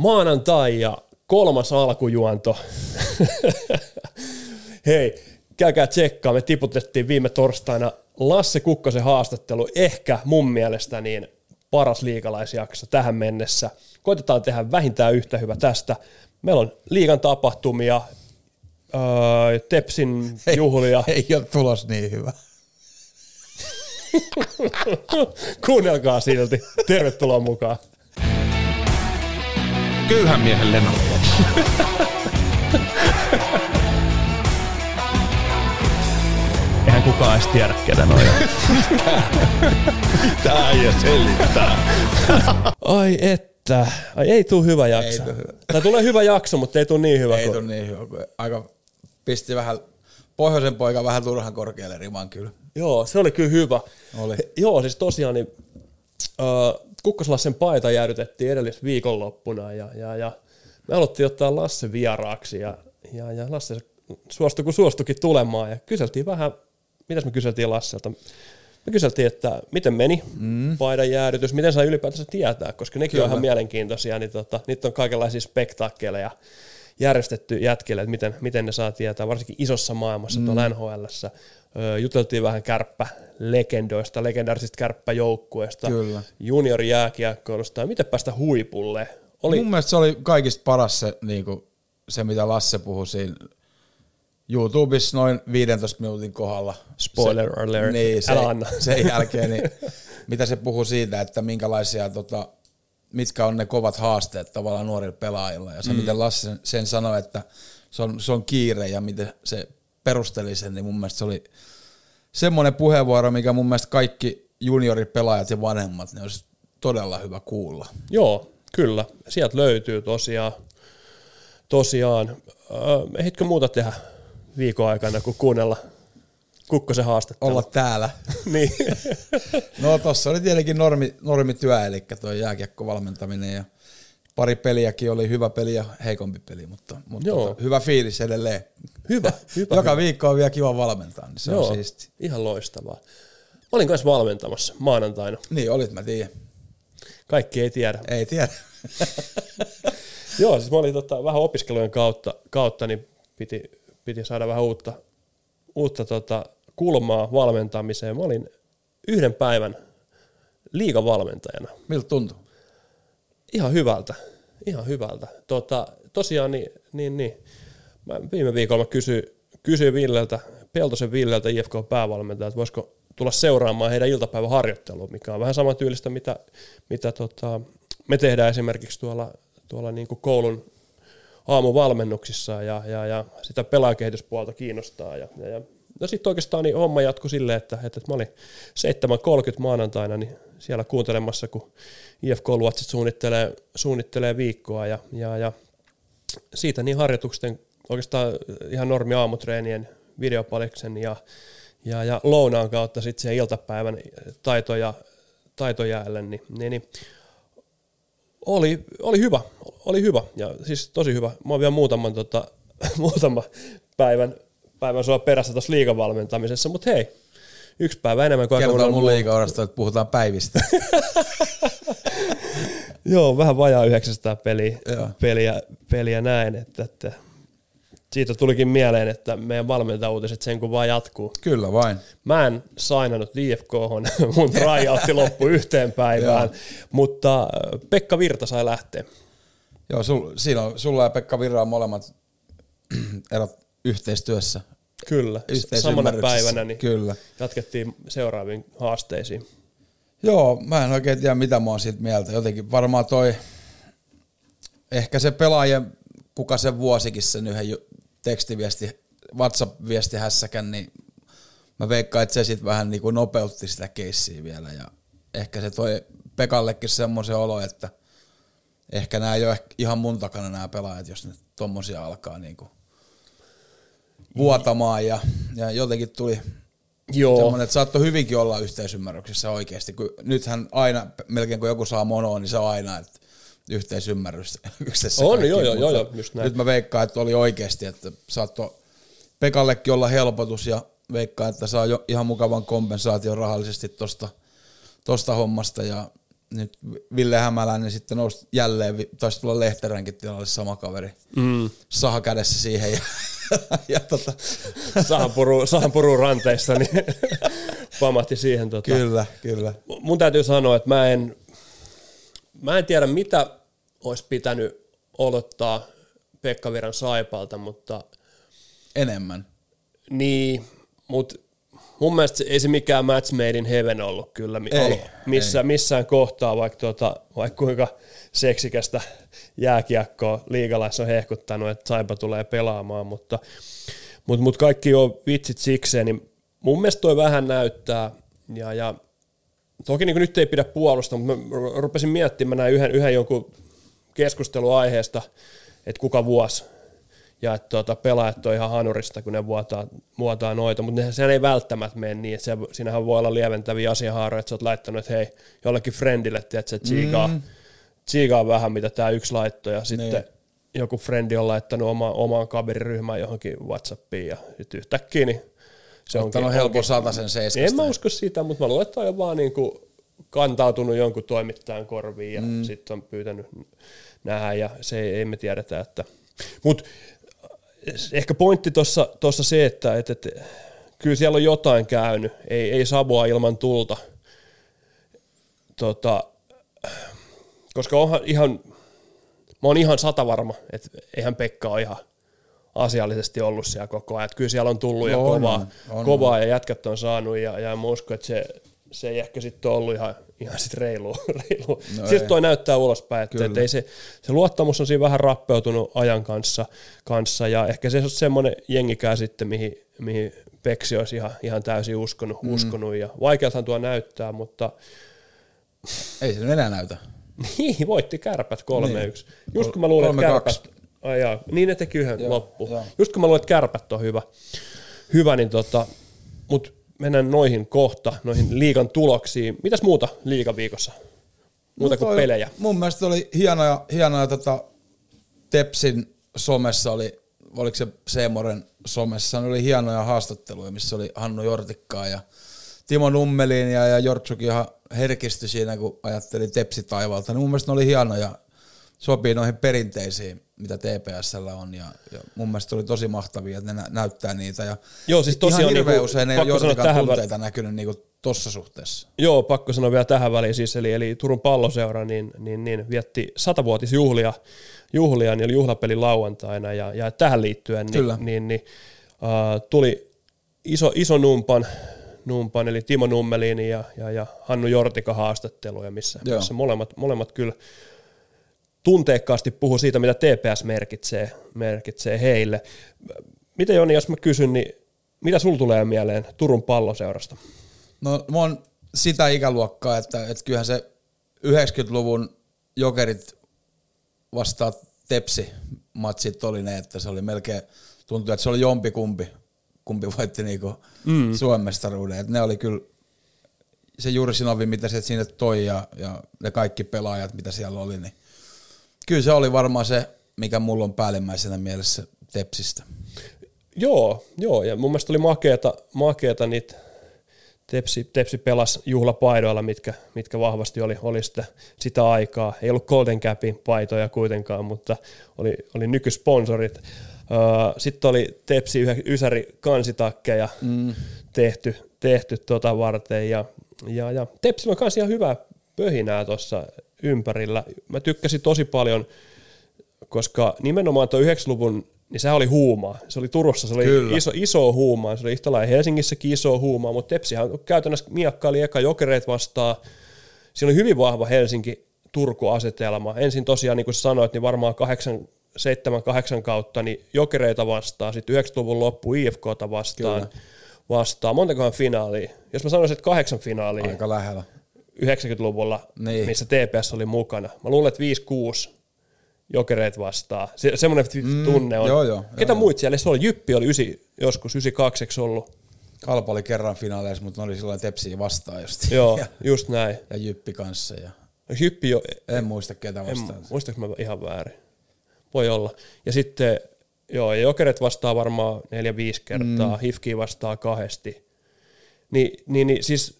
Maanantai ja kolmas alkujuonto. Hei, käykää tsekkaa. Me tiputettiin viime torstaina Lasse Kukkosen haastattelu. Ehkä mun mielestä niin paras liikalaisjakso tähän mennessä. Koitetaan tehdä vähintään yhtä hyvä tästä. Meillä on liigan tapahtumia, öö, Tepsin juhlia. Ei, ei ole tulos niin hyvä. Kuunnelkaa silti. Tervetuloa mukaan. Köyhän miehen leno. Eihän kukaan edes tiedä, ketä noin on. Tää ja selittää. Ai että. Ai ei tule hyvä jakso. Ei hyvä. Tai tulee hyvä jakso, mutta ei tule niin hyvä. Ei kuin- tule niin hyvä, kun aika pisti vähän, pohjoisen poika vähän turhan korkealle riman kyllä. Joo, se oli kyllä hyvä. Oli. Joo, siis tosiaan niin, äh, Kukkoslassen paita jäädytettiin edellis viikonloppuna ja, ja, ja me haluttiin ottaa Lasse vieraaksi ja, ja, ja Lasse suostui kun suostukin tulemaan ja kyseltiin vähän, mitäs me kyseltiin Lasselta? Me kyseltiin, että miten meni mm. paidan jäädytys, miten saa ylipäätänsä tietää, koska nekin Kyllä. on ihan mielenkiintoisia, niin tota, niitä on kaikenlaisia spektaakkeleja järjestetty jätkille, että miten, miten ne saa tietää, varsinkin isossa maailmassa mm. tuolla NHLssä. Öö, juteltiin vähän kärppälegendoista, legendaarisista kärppäjoukkueista, juniorijääkiekkoilusta miten päästä huipulle. Oli, Mun mielestä se oli kaikista paras se, niin kuin, se mitä Lasse puhui siinä YouTubessa noin 15 minuutin kohdalla. Spoiler se, alert. Niin, se, Älä anna. sen jälkeen, niin, mitä se puhui siitä, että minkälaisia, tota, mitkä on ne kovat haasteet tavallaan nuorilla pelaajilla. Ja se, mm. miten Lasse sen, sen sanoi, että se on, se on kiire ja miten se perusteli sen, niin mun mielestä se oli semmoinen puheenvuoro, mikä mun mielestä kaikki junioripelaajat ja vanhemmat, ne olisi todella hyvä kuulla. Joo, kyllä. Sieltä löytyy tosiaan. tosiaan. Öö, ehditkö muuta tehdä viikon aikana, kun kuunnella Kukkosen haastattelu? Olla täällä. niin. No tossa oli tietenkin normi, normityö, eli tuo jääkiekkovalmentaminen ja pari peliäkin oli hyvä peli ja heikompi peli, mutta, mutta Joo. tota, hyvä fiilis edelleen. Hyvä, hyvä. Joka hyvä. viikko on vielä kiva valmentaa, niin se Joo, on siisti. ihan loistavaa. Mä olin kanssa valmentamassa maanantaina. Niin olit, mä tiedän. Kaikki ei tiedä. Ei tiedä. Joo, siis mä olin tota, vähän opiskelujen kautta, kautta niin piti, piti saada vähän uutta, uutta tota, kulmaa valmentamiseen. Mä olin yhden päivän liigavalmentajana. Miltä tuntuu? Ihan hyvältä, ihan hyvältä. Tota, tosiaan niin, niin, niin. Mä viime viikolla mä kysyin, kysyin Villeltä, Peltosen Villeltä, IFK-päävalmentaja, että voisiko tulla seuraamaan heidän iltapäiväharjoittelua, mikä on vähän samantyylistä, mitä, mitä tota, me tehdään esimerkiksi tuolla, tuolla niin kuin koulun aamuvalmennuksissa ja, ja, ja sitä pelaajakehityspuolta kiinnostaa. Ja, ja, ja. No sitten oikeastaan niin homma jatkui silleen, että, että, mä olin 7.30 maanantaina niin siellä kuuntelemassa, kun IFK Luotsit suunnittelee, suunnittelee viikkoa ja, ja, ja siitä niin harjoitusten oikeastaan ihan normi aamutreenien videopaliksen ja, ja, ja lounaan kautta sitten siihen iltapäivän taitoja, taitojäälle, niin, niin, niin oli, oli hyvä, oli hyvä ja siis tosi hyvä. Mä oon vielä muutaman, tota, muutama päivän, päivän sua perässä tuossa liikavalmentamisessa, mutta hei, yksi päivä enemmän kuin Kertoo mun liikaurasta, että puhutaan päivistä. Joo, vähän vajaa 900 peliä, Joo. peliä, peliä näin, että, että siitä tulikin mieleen, että meidän valmentajauutiset sen kun vaan jatkuu. Kyllä vain. Mä en sainannut IFK, mun tryoutti loppui yhteen päivään, mutta äh, Pekka Virta sai lähteä. Joo, sul, siinä on, sulla ja Pekka Virra on molemmat erot yhteistyössä. Kyllä, samana päivänä niin Kyllä. jatkettiin seuraaviin haasteisiin. Joo, mä en oikein tiedä mitä mä oon siitä mieltä. Jotenkin varmaan toi, ehkä se pelaajien, kuka sen vuosikin sen yhden tekstiviesti, WhatsApp-viesti hässäkän, niin mä veikkaan, että se sitten vähän niin kuin nopeutti sitä keissiä vielä. Ja ehkä se toi Pekallekin semmoisen olo, että ehkä nämä ei ole ihan mun takana nämä pelaajat, jos ne tommosia alkaa niin kuin vuotamaan ja, ja jotenkin tuli Joo, Semmoinen, että saattoi hyvinkin olla yhteisymmärryksessä oikeasti. Kun nythän aina, melkein kun joku saa monoa, niin se on aina, että yhteisymmärryksessä. On, kaikki, joo, joo, joo, joo, just näin. Nyt mä veikkaan, että oli oikeasti, että saattoi Pekallekin olla helpotus ja veikkaan, että saa jo ihan mukavan kompensaation rahallisesti tosta, tosta hommasta ja nyt Ville Hämäläinen sitten nousi jälleen, taisi tulla Lehteränkin tilalle sama kaveri. Mm. Saha kädessä siihen ja, ja tota, Sahan puru, sahan puru ranteissa, niin pamahti siihen. Tota. kyllä, kyllä. Mun täytyy sanoa, että mä en, mä en tiedä mitä olisi pitänyt odottaa Pekka Viran Saipalta, mutta Enemmän. niin, mutta mun mielestä se, ei se mikään match made in heaven ollut kyllä Ei, ollut missä, missään kohtaa, vaikka, tuota, vaikka kuinka seksikästä jääkiekkoa liigalaissa on hehkuttanut, että Saipa tulee pelaamaan, mutta, mutta, mutta kaikki on vitsit sikseen, niin mun mielestä toi vähän näyttää, ja, ja toki niin nyt ei pidä puolustaa, mutta mä rupesin miettimään näin yhden, yhden jonkun keskusteluaiheesta, että kuka vuosi ja että tuota, pelaajat on ihan hanurista, kun ne vuotaa, vuotaa noita, mutta sehän ei välttämättä mene niin, että se, siinähän voi olla lieventäviä asiahaaroja, että sä oot laittanut, että hei, jollekin friendille, että se tsiikaa, mm. tsiikaa vähän, mitä tämä yksi laittoi, ja sitten Niin. joku frendi on laittanut oma, omaan kaveriryhmään johonkin Whatsappiin, ja sitten yhtäkkiä niin se onkin, Ottanut helppo onkin- satasen en seiskasta. mä usko sitä, mutta mä luulen, että on vaan niin kuin kantautunut jonkun toimittajan korviin ja mm. sitten on pyytänyt nähdä ja se ei, ei me tiedetä, että... Mutta ehkä pointti tuossa se, että et, et, kyllä siellä on jotain käynyt, ei, ei sabua ilman tulta. Tota, koska onhan ihan, mä oon ihan satavarma, että eihän Pekka ole ihan asiallisesti ollut siellä koko ajan. Että kyllä siellä on tullut ja No on, kovaa, on, on, kovaa ja jätkät on saanut ja, ja mä uskon, että se, se ei ehkä sitten ollut ihan, ihan sit reilu. reilu. No Siltä toi näyttää ulospäin, että, että ei se, se luottamus on siinä vähän rappeutunut ajan kanssa, kanssa ja ehkä se on semmoinen jengikää sitten, mihin, mihin Peksi olisi ihan, ihan täysin uskonut, mm. uskonut ja vaikealtahan tuo näyttää, mutta Ei se enää näytä. niin, voitti kärpät 3-1. Niin. Just kun mä luulen, että 3-2. kärpät... Ai jaa, niin ne teki yhden Joo, loppu. joo. Just kun mä luulen, että kärpät on hyvä, hyvä niin tota, mut mennään noihin kohta, noihin liigan tuloksiin. Mitäs muuta liigaviikossa? Muuta No kuin pelejä. Mun mielestä oli hienoja, hienoja tota, Tepsin somessa oli, oliko se Seemoren somessa, ne oli hienoja haastatteluja, missä oli Hannu Jortikkaa ja Timo Nummelin ja, ja Jortsukin ihan herkistyi siinä, kun ajatteli Tepsi taivalta. Niin mun mielestä ne oli hienoja, sopii noihin perinteisiin, mitä TPSllä on ja, ja mun mielestä oli tosi mahtavia, että ne nä- näyttää niitä. Ja Joo, siis tosiaan ihan hirveän niinku, usein ei ole vä- tunteita näkynyt niinku tossa suhteessa. Joo, pakko sanoa vielä tähän väliin siis, eli, eli Turun palloseura niin, niin, niin vietti satavuotisjuhlia, juhlia, niin oli juhlapeli lauantaina, ja, ja tähän liittyen niin, Kyllä. niin, niin uh, tuli iso, iso numpan, numpan, eli Timo Nummelin ja, ja, ja Hannu Jortika haastatteluja, missä, Joo. missä molemmat, molemmat kyllä tunteekkaasti puhu siitä, mitä TPS merkitsee, merkitsee heille. Miten Joni, jos mä kysyn, niin mitä sul tulee mieleen Turun palloseurasta? No mä oon sitä ikäluokkaa, että, että kyllähän se 90-luvun jokerit vastaa tepsi matsit oli ne, että se oli melkein, tuntui, että se oli jompikumpi, kumpi voitti niinku mm. Suomen mestaruuden. Ne oli kyllä se Jursinovi, mitä se sinne toi ja, ja ne kaikki pelaajat, mitä siellä oli, niin kyllä se oli varmaan se, mikä mulla on päällimmäisenä mielessä Tepsistä. Joo, joo, ja mun mielestä oli makeeta, makeeta niitä Tepsi, Tepsi pelasi juhlapaidoilla, mitkä, mitkä vahvasti oli, oli sitä, sitä aikaa. Ei ollut Golden Capin paitoja kuitenkaan, mutta oli, oli nykysponsorit. Öö, Sitten oli Tepsi Ysäri kansitakkeja mm. tehty, tehty tota varten, ja, ja, ja Tepsillä on myös ihan hyvää pöhinää tuossa ympärillä. Mä tykkäsin tosi paljon koska nimenomaan tuo 90-luvun, niin se oli huumaa. Se oli Turussa, se oli Kyllä. iso, iso huumaa. Se oli yhtä lailla Helsingissäkin iso huumaa, mutta Tepsihän käytännössä miakkaili eka jokereet vastaan. Siinä oli hyvin vahva Helsinki-Turku-asetelma. Ensin tosiaan, niin kuin sanoit, niin varmaan 8, 7-8 kautta niin jokereita vastaan, sitten 90-luvun loppu IFKta vastaan. Kyllä. vastaan. Montakohan finaalia? Jos mä sanoisin, että kahdeksan finaalia Aika lähellä. 90-luvulla, Niin. missä TPS oli mukana. Mä luulen, että 5-6 jokereet vastaa. Se, semmoinen mm, tunne on. joo, joo, Ketä joo, muut siellä? Se oli Jyppi, oli ysi, joskus 92 eikö ollut. Kalpa oli kerran finaaleissa, mutta ne oli silloin tepsiä vastaan just. Joo, ja, just näin. ja Jyppi kanssa. Ja Jyppi jo, en muista ketä en, vastaan. muistaaks mä ihan väärin? Voi olla. Ja sitten, joo, ja jokerit vastaa varmaan 4-5 kertaa, mm. Hifki vastaa kahdesti. Ni, niin, niin siis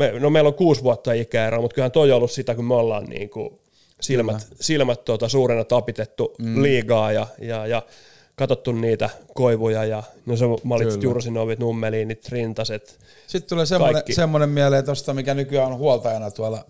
me, no meillä on kuusi vuotta ikäero, mutta kyllähän toi on ollut sitä, kun me ollaan niin kuin silmät, silmät tuota, suurena tapitettu mm. liigaa ja, ja, ja katsottu niitä koivuja ja no se mainitsit Jursinovit, Nummeliinit, Rintaset. Sitten tulee semmoinen, semmoinen mieleen tuosta, mikä nykyään on huoltajana tuolla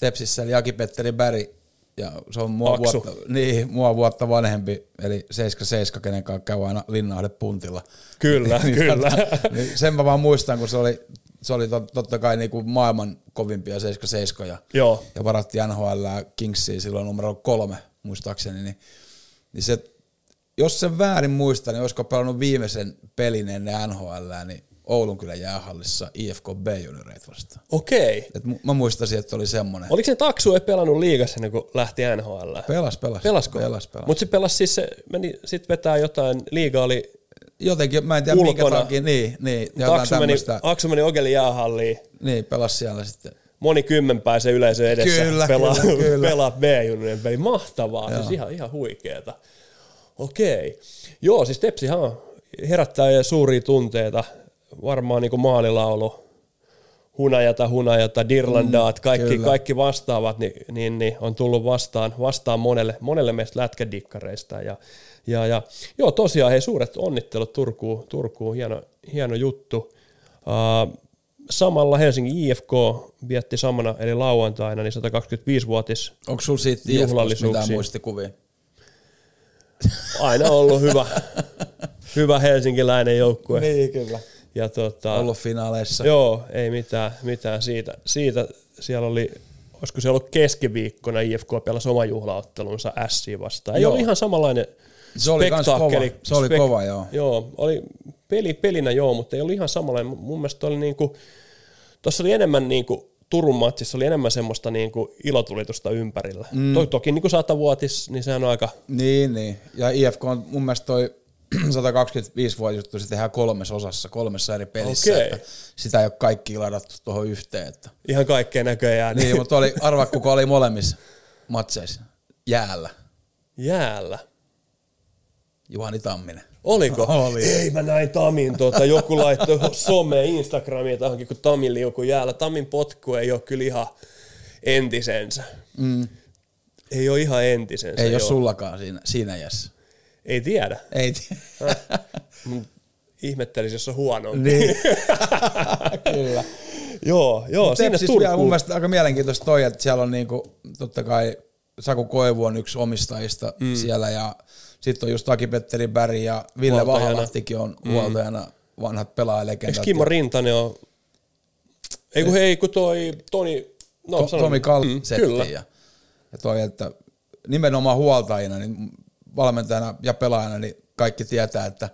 Tepsissä, eli Aki-Petteri Bäri, ja se on mua vuotta, niin, mua vuotta vanhempi, eli 77, kenen kanssa käy aina Linnahde puntilla. Kyllä, niin, kyllä. Tota, niin sen mä vaan muistan, kun se oli, se oli tot, totta kai niin kuin maailman kovimpia 77 ja, Joo. ja varattiin NHL Kingsiin silloin numero kolme, muistaakseni, niin, niin se, jos sen väärin muistan, niin olisiko pelannut viimeisen pelin ennen NHL, niin Oulun kyllä jäähallissa IFK B-junioreita vastaan. Okei. Et mä muistasin, että oli semmoinen. Oliko se Taksu ei pelannut liigassa ennen kuin lähti NHL? Pelas, pelas. Pelasko? Pelas, pelas. Mutta se pelasi siis, se meni sit vetää jotain, liiga oli Jotenkin, mä en tiedä ulkona. minkä takia, niin, niin. Aksu meni, Aksu meni Ogeli jäähalliin. Niin, pelas siellä sitten. Moni kymmenpäisen yleisö edessä Kyllä, pelaa, kyllä, kyllä. pelaa B-juniorin peli. Mahtavaa, siis ihan, ihan huikeeta. Okei. Joo, siis Tepsihan herättää suuria tunteita. Varmaan niin kuin maalilaulu, hunajata, hunajata, dirlandaat, kaikki, kyllä. kaikki vastaavat, niin, niin, niin, on tullut vastaan, vastaan monelle, monelle meistä lätkädikkareista. Ja, ja, ja, joo, tosiaan, hei, suuret onnittelut Turkuun, Turkuun hieno, hieno juttu. Uh, samalla Helsingin IFK vietti samana, eli lauantaina, niin 125-vuotis Onko sulla siitä IFKsta Juhlallisuuksia. mitään muistikuvia? aina ollut hyvä, hyvä helsinkiläinen joukkue. Niin, kyllä. Ja tota, Ollut finaaleissa. Joo, ei mitään, mitään siitä. siitä. Siellä oli, olisiko se ollut keskiviikkona IFK pelasi oman juhlaottelunsa Siin vastaan. Ei Joo. ollut ihan samanlainen Se oli kova. Se oli kova, joo. Joo, oli peli pelinä joo, mutta ei ollut ihan samanlainen. Mun mielestä oli niinku, tuossa oli enemmän niinku, Turun matsissa oli enemmän semmoista niinku ilotulitusta ympärillä. Mm. Toi, toki niinku satavuotis, niin sehän on aika, Niin, niin. Ja IFK on mun mielestä toi 125 juttu se tehdään kolmessa osassa, kolmessa eri pelissä. Okei. Että sitä ei ole kaikki ladattu tuohon yhteen. Että. ihan kaikkea näköjään. Niin, mutta oli, arva kuka oli molemmissa matseissa. Jäällä. Jäällä. Juhani Tamminen. Oliko? Oli. Ei, mä näin Tamin, tuota, joku laittoi some Instagramiin tähänkin, kun Tamin liuku jäällä. Tamin potku ei ole kyllä ihan entisensä. Mm. Ei ole ihan entisensä. Ei ole joo. sullakaan siinä, siinä jässä. Ei tiedä. Ei tiedä. Ihmettelisi, jos on huono. niin. Kyllä. joo, joo, siinä Tepsis vielä mun mielestä aika mielenkiintoista toi, että siellä on niinku, totta kai Saku Koivu on yksi omistajista mm. siellä ja sitten on just Aki-Petteri Berg ja Ville. Vahalahtikin on huoltajana vanhat pelaajalegendat. Eikö Kimmo Rintanen on... Ei kun hei, kun toi Toni... No, To- Tomi Kall Mm, setti Kyllä. ja, ja toi, että nimenomaan huoltajina, niin valmentajana ja pelaajana, niin kaikki tietää, että,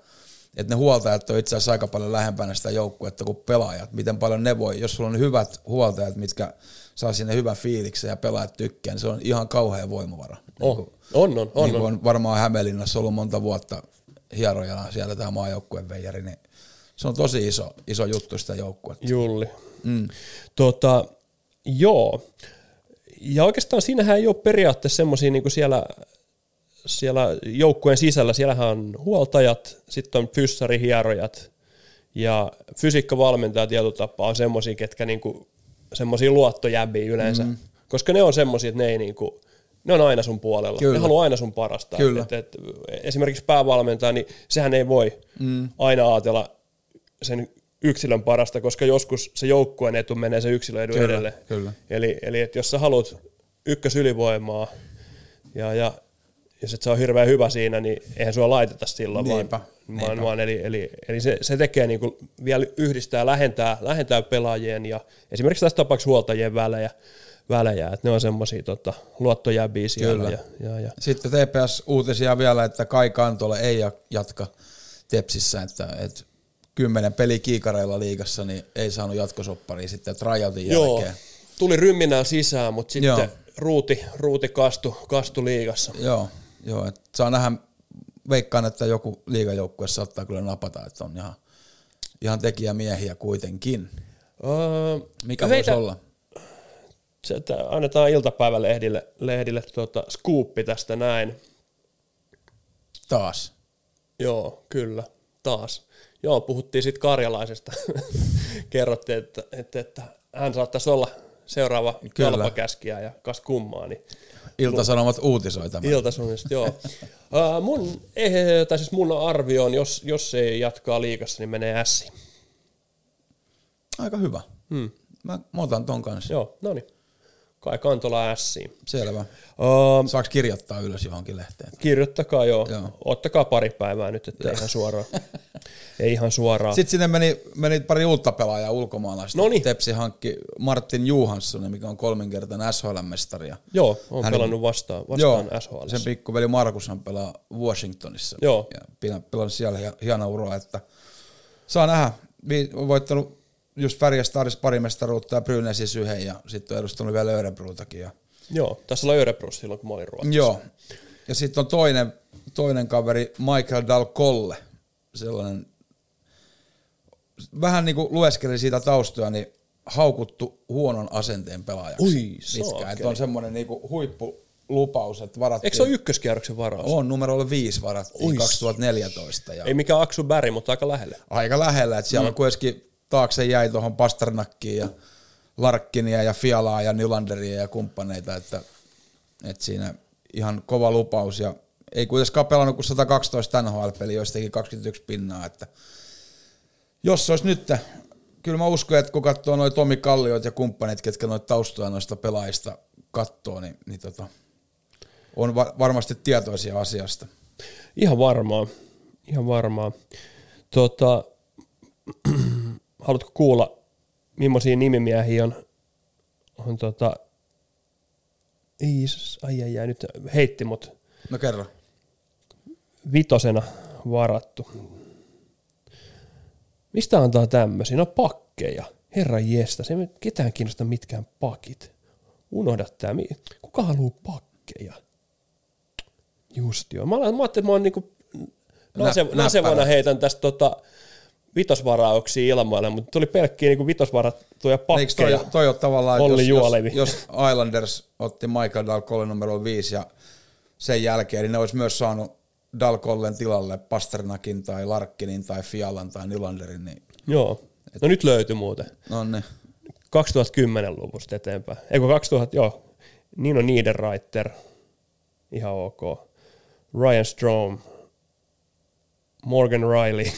että ne huoltajat on itse asiassa aika paljon lähempänä sitä joukkuetta kuin pelaajat. Miten paljon ne voi, jos sulla on hyvät huoltajat, mitkä saa sinne hyvän fiiliksen ja pelaajat tykkää, niin se on ihan kauhea voimavara. Oh, Niin on, on, on. niin kuin on. on varmaan Hämeenlinnassa ollut monta vuotta hierojana siellä tämä maajoukkueen veijari, niin se on tosi iso, iso juttu sitä joukkuetta. Julli. Mm. Tota, joo. Ja oikeastaan siinähän ei ole periaatteessa semmoisia niin siellä, siellä joukkueen sisällä, siellähän on huoltajat, sitten on fyssarihierojat ja fysiikkavalmentajat tietyllä tapaa on semmoisia, ketkä niinku, semmoisia luottojäbiä yleensä, mm. koska ne on semmoisia, että ne ei niinku, ne on aina sun puolella. Kyllä. Ne haluaa aina sun parasta. Kyllä. Et, et, esimerkiksi päävalmentaja, niin sehän ei voi mm. aina ajatella sen yksilön parasta, koska joskus se joukkueen etu menee se yksilön edun Kyllä, edelle. kyllä. Eli, eli että jos sä haluat ykkösylivoimaa ja, ja jos et sä ole hirveän hyvä siinä, niin eihän sua laiteta silloin, Niinpä, vaan, vaan, vaan eli, eli, eli se, se tekee niinku vielä yhdistää, lähentää, lähentää pelaajien ja esimerkiksi tässä tapauksessa huoltajien välejä, välejä että ne on semmoisia tota, luottojäbiä siellä. Kyllä. Ja, ja, ja. Sitten TPS-uutisia vielä, että Kai Kantola ei ja- jatka Tepsissä, että, että kymmenen peli kiikareilla liigassa, niin ei saanut jatkosopparia sitten tryoutin Joo, jälkeen. tuli rymminää sisään, mutta sitten Joo. ruuti, ruuti kastu, kastu liigassa. Joo, joo että saa nähdä, veikkaan, että joku liigajoukkue saattaa kyllä napata, että on ihan, ihan tekijämiehiä kuitenkin. Öö, Mikä heitä- voisi olla? Se, että annetaan iltapäivälehdille lehdille tuota, skuuppi tästä näin. Taas. Joo, kyllä, taas. Joo, puhuttiin sitten karjalaisesta. Kerrottiin, että, että, että hän saattaisi olla seuraava kalpakäskiä ja kas kummaa, niin Ilta-Sanomat uutisoi tämän. Ilta-Sanomista, joo. Uh, mun, eh, tai siis mun arvio on, jos, jos ei jatkaa liikassa, niin menee ässiin. Aika hyvä. Hmm. Mä, mä otan ton kanssa. Joo, no niin. Kai Kantola ässiin. Selvä. Uh, Saaks kirjoittaa ylös johonkin lehteen? kirjoittakaa joo. Joo. joo. Ottakaa pari päivää nyt, ettei ihan suoraan. ei ihan suoraan. Sitten sinne meni, meni pari uutta pelaajaa ulkomaalaista. Noniin. Tepsi hankki Martin Johansson, mikä on kolminkertainen SHL-mestari. Joo, on Hän- pelannut vastaan, Joo, vastaan SHL. sen pikkuveli Markushan pelaa Washingtonissa. Joo. Ja pelannut siellä hie- hieno ura, että saa nähdä. Voittanut just Färjestadissa pari mestaruutta ja Brynäsis yhden ja sitten on edustanut vielä Örebrotakin. Ja Joo, tässä oli Örebrus silloin, kun mä olin Ruotsissa. Joo. Ja sitten on toinen, toinen kaveri, Michael Dalcolle, sellainen, vähän niin kuin lueskelin siitä taustoja, niin haukuttu huonon asenteen pelaajaksi. Ui, pitkään. Että on semmoinen niin kuin huippulupaus, että varattiin. Eikö se ole ykköskierroksen varaus? On, numerolle viisi varattiin Ui. 2014. Ja Ei mikään Aksu Bäri, mutta aika lähelle. aika lähellä, että siellä mm. kuitenkin taakse jäi tuohon Pasternakkiin ja Larkkinia ja Fialaa ja Nylanderia ja kumppaneita, että, että siinä ihan kova lupaus ja ei kuitenkaan pelannut kuin 112 NHL-peliä, joistakin 21 pinnaa, että jos olisi nyt, kyllä mä uskon, että kun katsoo noin Tomi Kalliot ja kumppanit, ketkä noita taustoja noista pelaajista katsoo, niin, niin tota, on va- varmasti tietoisia asiasta. Ihan varmaan. Ihan varmaan. Tota, haluatko kuulla, millaisia nimimiehiä on, on tota, Iis, ai ai ai, nyt heitti mut No kerro. vitosena varattu. Mistä antaa tämmöisiä? No pakkeja. Herra jesta, se ei ketään kiinnosta mitkään pakit. Unohda tää. Mi- Kuka haluaa pakkeja? Just joo. Mä, mä ajattelin, että mä oon niinku nasevana heitän tästä tota, vitosvarauksia ilmoille, mutta tuli pelkkiä niinku vitosvarattuja Eikö pakkeja. toi, toi ole tavallaan, Olli jos, jos, jos Islanders otti Michael Dalcolle numero 5 ja sen jälkeen, niin ne olisi myös saanut Dalcollen tilalle Pasternakin tai Larkkinin tai Fialan tai Nylanderin, niin Joo. No nyt löytyi muuten. no ne. 2010-luvusta eteenpäin. Eikö 2000, joo. Nino Niederreiter, ihan ok. Ryan Strom, Morgan Riley,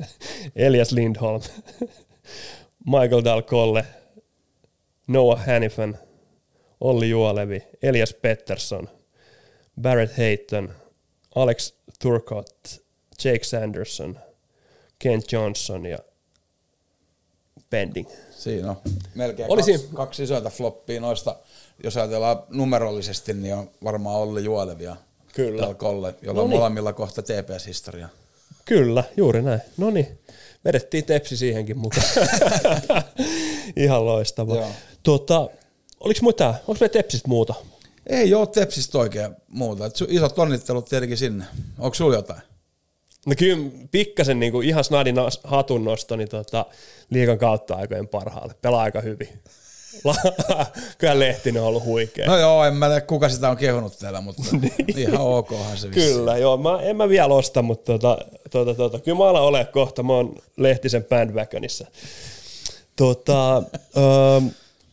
Elias Lindholm, Michael Dalcolle, Noah Hannifan, Olli Juolevi, Elias Pettersson, Barrett Hayton, Alex Turcotte, Jake Sanderson, Kent Johnson ja Bending. Siinä on melkein Oli kaksi, kaksi isointa floppia noista, jos ajatellaan numerollisesti, niin on varmaan Olli Juolevi ja Kyllä. Dalcolle, jolla on Noniin. molemmilla kohta TPS-historia. Kyllä, juuri näin. No niin, vedettiin tepsi siihenkin mukaan. Ihan loistavaa. Tota, oliko muita, onko meillä tepsistä muuta? Ei ole Tepsistä oikein muuta. Et isot onnittelut tietenkin sinne. Onko sulla jotain? No kyllä pikkasen niin kuin ihan snadin nas- hatun nosto, niin tota, liikan kautta aikojen parhaalle. Pelaa aika hyvin. Kyllä Lehtinen on ollut huikea. No joo, en mä tiedä kuka sitä on kehunut täällä, mutta ihan okhan se vissiin. Kyllä, joo. Mä, en mä vielä osta, mutta tota, tota, tota, kyllä mä alan olemaan kohta. Mä oon Lehtisen bandwagonissa. Tota, ähm,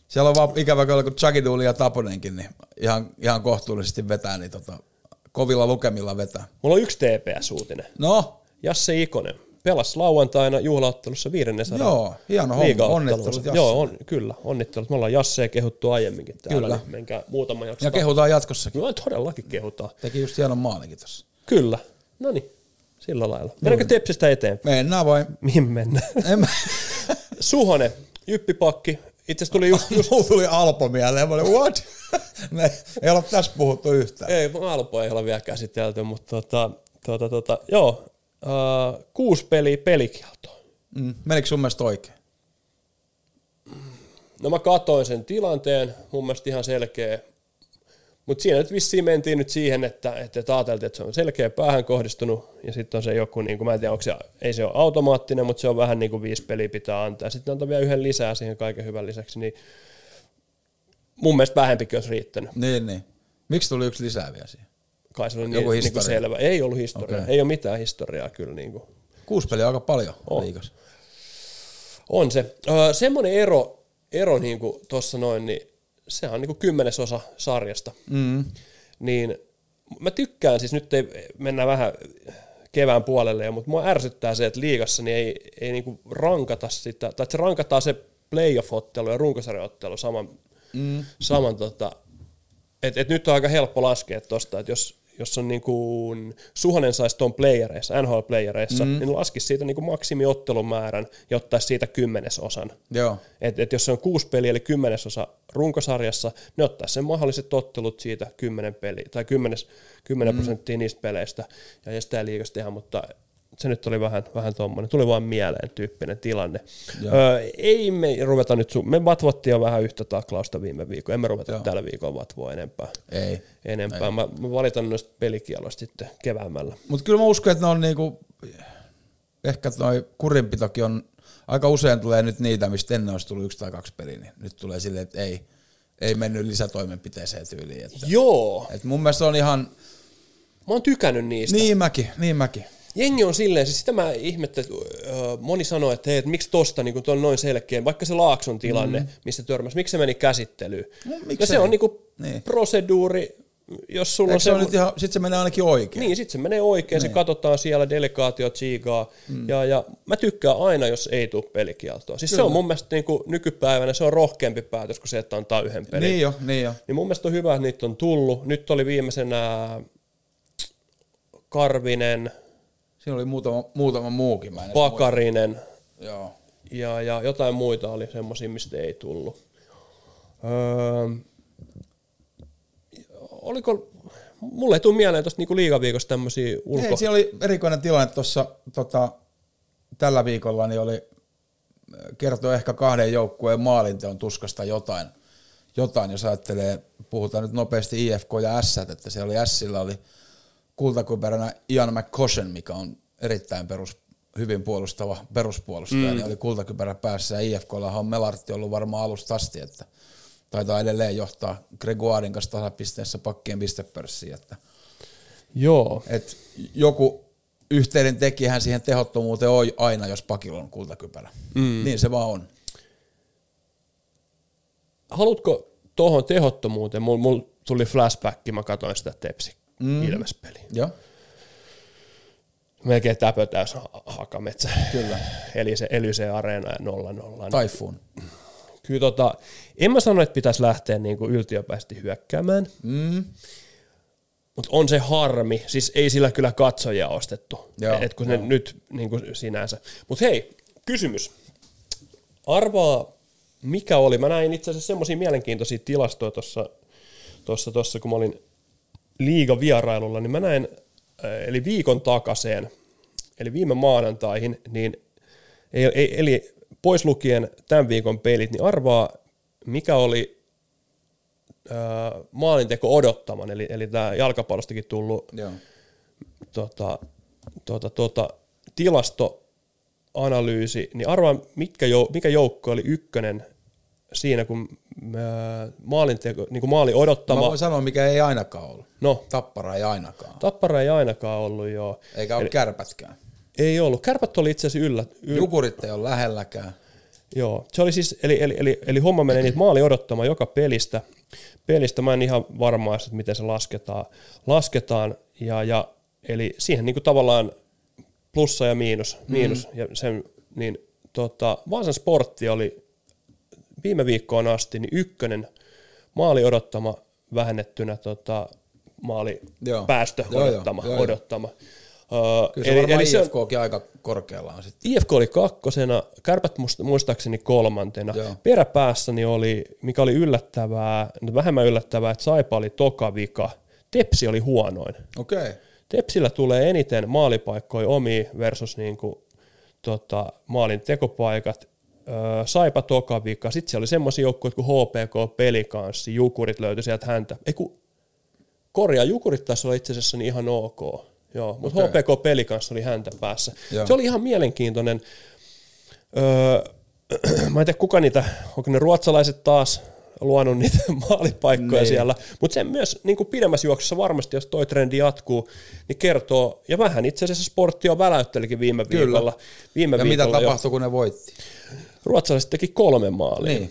Siellä on vaan ikävä kyllä, kun Chagiduli ja Taponenkin, niin ihan, ihan kohtuullisesti vetää, niin tota, kovilla lukemilla vetää. mulla on yksi TPS-uutinen. No, Jasse Ikonen pelasi lauantaina juhlaottelussa 500. Joo, hieno homma. Onnittelut Jasselle. Joo, on, kyllä, onnittelut. Me ollaan Jassea kehuttu aiemminkin täällä. Kyllä. Niin menkää muutama jakso. ja kehutaan jatkossakin. Joo, todellakin kehutaan. Teki just hienon maalikin tossa. Kyllä. No niin, sillä lailla. Mennäänkö Tepsistä eteenpäin? Mennään vai? Mihin mennään? En mä... Suhonen, jyppipakki. Itse tuli just, just Mulla tuli Alpo mieleen. Mä olin, what? Me ei ole tässä puhuttu yhtään. ei, Alpo ei ole vielä käsitelty, mutta tota, tota, tota, joo, uh, kuusi peliä pelikieltoon. Mm. Menikö sun mielestä oikein? No mä katoin sen tilanteen, mun mielestä ihan selkeä. Mutta siinä nyt vissiin mentiin nyt siihen, että, että ajateltiin, että se on selkeä päähän kohdistunut, ja sitten on se joku, niin kuin, mä en tiedä, onko se, ei se ole automaattinen, mutta se on vähän niin kuin viisi peliä pitää antaa. Sitten antaa vielä yhden lisää siihen kaiken hyvän lisäksi, niin mun mielestä vähempikin olisi riittänyt. Niin, niin. Miksi tuli yksi lisää vielä siihen? Kai se oli Joku niin, niin kuin historia. selvä. Ei ollut historiaa, Okei. ei ole mitään historiaa kyllä. Niin kuin. Kuusi peliä on aika paljon On. liikas. On se. Öö, semmoinen ero ero niin kuin tuossa noin, niin se on niin kuin kymmenesosa sarjasta. Mm. Niin mä tykkään, siis nyt ei mennä vähän kevään puolelle, mutta mua ärsyttää se, että liigassa niin ei, ei niinku rankata sitä, tai että se rankataan se playoff-ottelu ja runkosarjaottelu saman, mm. saman tota, et, et nyt on aika helppo laskea tuosta, että jos, jos on niin kuin, Suhonen saisi tuon playereissa, NHL-playereissa, mm. niin laskisi siitä niin kuin maksimiottelumäärän ja ottaisi siitä kymmenesosan. Joo. Et, et jos se on kuusi peliä, eli kymmenesosa runkosarjassa, ne ottaisi sen mahdolliset ottelut siitä kymmenen peliä, tai kymmenes, kymmenen mm. prosenttia niistä peleistä, ja ei sitä liikasta tehdä, mutta se nyt oli vähän, vähän tuommoinen, tuli vaan mieleen tyyppinen tilanne. Öö, ei me ruveta nyt, su- me vatvottiin jo vähän yhtä taklausta viime viikolla, emme ruveta Joo. tällä viikolla vatvoa enempää. Ei. Enempää. Ei. Mä, mä valitan noista pelikieloista sitten keväämällä. Mutta kyllä mä uskon, että ne on niinku, ehkä toi kurinpitokin on, aika usein tulee nyt niitä, mistä ennen olisi tullut yksi tai kaksi peliä, niin nyt tulee silleen, että ei, ei mennyt lisätoimenpiteeseen tyyliin. Että, Joo. Että mun mielestä on ihan... Mä oon tykännyt niistä. Niin mäkin, niin mäkin jengi on silleen, siis sitä mä ihmettelen, moni sanoo, että hei, että miksi tosta niin on noin selkeä, vaikka se Laakson tilanne, mm. missä törmäsi, miksi se meni käsittelyyn. No, no se on niin kuin niin. proseduuri, jos sulla Eikö on se... se ihan, sit se menee ainakin oikein. Niin, sit se menee oikein, niin. se katsotaan siellä delegaatio tsiigaa, mm. ja, ja mä tykkään aina, jos ei tule pelikieltoa. Siis Kyllä. se on mun mielestä niin kuin nykypäivänä, se on rohkeampi päätös kuin se, että antaa yhden pelin. Niin jo, niin jo. Niin mun mielestä on hyvä, että niitä on tullut. Nyt oli viimeisenä Karvinen, Siinä oli muutama, muutama muukin. Mä Pakarinen. Joo. Ja, ja jotain muita oli semmoisia, mistä ei tullut. Öö, oliko, mulle ei tule mieleen tuosta niinku liigaviikosta tämmöisiä ulko... Ei, siinä oli erikoinen tilanne tuossa tota, tällä viikolla, niin oli kertoo ehkä kahden joukkueen maalinteon tuskasta jotain, jotain, jos ajattelee, puhutaan nyt nopeasti IFK ja S, että se oli Sillä oli kultakuperänä Ian McCoshen, mikä on erittäin perus, hyvin puolustava peruspuolustaja, mm. niin oli kultakypärä päässä ja IFKlla on Melartti ollut varmaan alusta asti, että taitaa edelleen johtaa Gregoirin kanssa tasapisteessä pakkien pistepörssiin, että Joo. Et joku yhteinen tekijähän siihen tehottomuuteen on aina, jos pakilla on kultakypärä. Mm. Niin se vaan on. Haluatko tuohon tehottomuuteen, mulla mul tuli flashback, mä katsoin sitä Tepsi mm. Ilves-peliä. Joo. Melkein täpötäys hakametsä. Kyllä. Eli se Elyse Areena ja 0-0. Typhoon. Kyllä tota, en mä sano, että pitäisi lähteä niin kuin yltiöpäisesti hyökkäämään. Mm. Mutta on se harmi, siis ei sillä kyllä katsojia ostettu, et kun ne nyt niin kuin sinänsä. Mutta hei, kysymys. Arvaa, mikä oli, mä näin itse asiassa semmoisia mielenkiintoisia tilastoja tuossa, tossa, tossa, kun mä olin liiga vierailulla, niin mä näin, äh, eli viikon takaseen, eli viime maanantaihin, niin eli pois lukien tämän viikon pelit, niin arvaa, mikä oli äh, maalinteko odottaman, eli, eli tämä jalkapallostakin tullut Joo. Tota, tota, tota, tilastoanalyysi, niin arvaa, mitkä jou, mikä joukko oli ykkönen siinä, kun maalinteko, niin kuin maali odottama. Mä voin sanoa, mikä ei ainakaan ollut. No. Tappara ei ainakaan. Tappara ei ainakaan ollut, joo. Eikä ole kärpätkään. Ei ollut. Kärpät oli itse asiassa yllä. yllä. Jukurit ei ole lähelläkään. Joo, se oli siis, eli, eli, eli, eli homma menee niin, maali odottama joka pelistä. Pelistä mä en ihan varma, että miten se lasketaan. lasketaan ja, ja, eli siihen niin kuin tavallaan plussa ja miinus, miinus mm. ja sen, niin tota, Vaasan sportti oli viime viikkoon asti niin ykkönen maali odottama vähennettynä tota, maali joo. päästö joo, odottama. Joo, joo, odottama. Uh, Kyllä se eli, eli se on, aika korkeallaan sitten. IFK oli kakkosena, kärpät muistaakseni kolmantena. Joo. Peräpäässäni oli, mikä oli yllättävää, vähemmän yllättävää, että Saipa oli toka vika. Tepsi oli huonoin. Okay. Tepsillä tulee eniten maalipaikkoja omi versus niin kuin, tota, maalin tekopaikat. Saipa toka vika. Sitten siellä oli semmoisia joukkueita kuin HPK Pelikanssi, Jukurit löytyi sieltä häntä. Ei kun korjaa, Jukurit taisi olla itse asiassa niin ihan ok. Joo, mutta okay. HPK Pelikans oli häntä päässä. Joo. Se oli ihan mielenkiintoinen. Öö, mä en tiedä kuka niitä, onko ne ruotsalaiset taas luonut niitä maalipaikkoja niin. siellä, mutta se myös niin kuin pidemmässä juoksussa varmasti, jos toi trendi jatkuu, niin kertoo, ja vähän itse asiassa sportti on väläyttelikin viime Kyllä. viikolla. Viime ja viikolla mitä tapahtui, jo. kun ne voitti? Ruotsalaiset teki kolme maalia. Niin.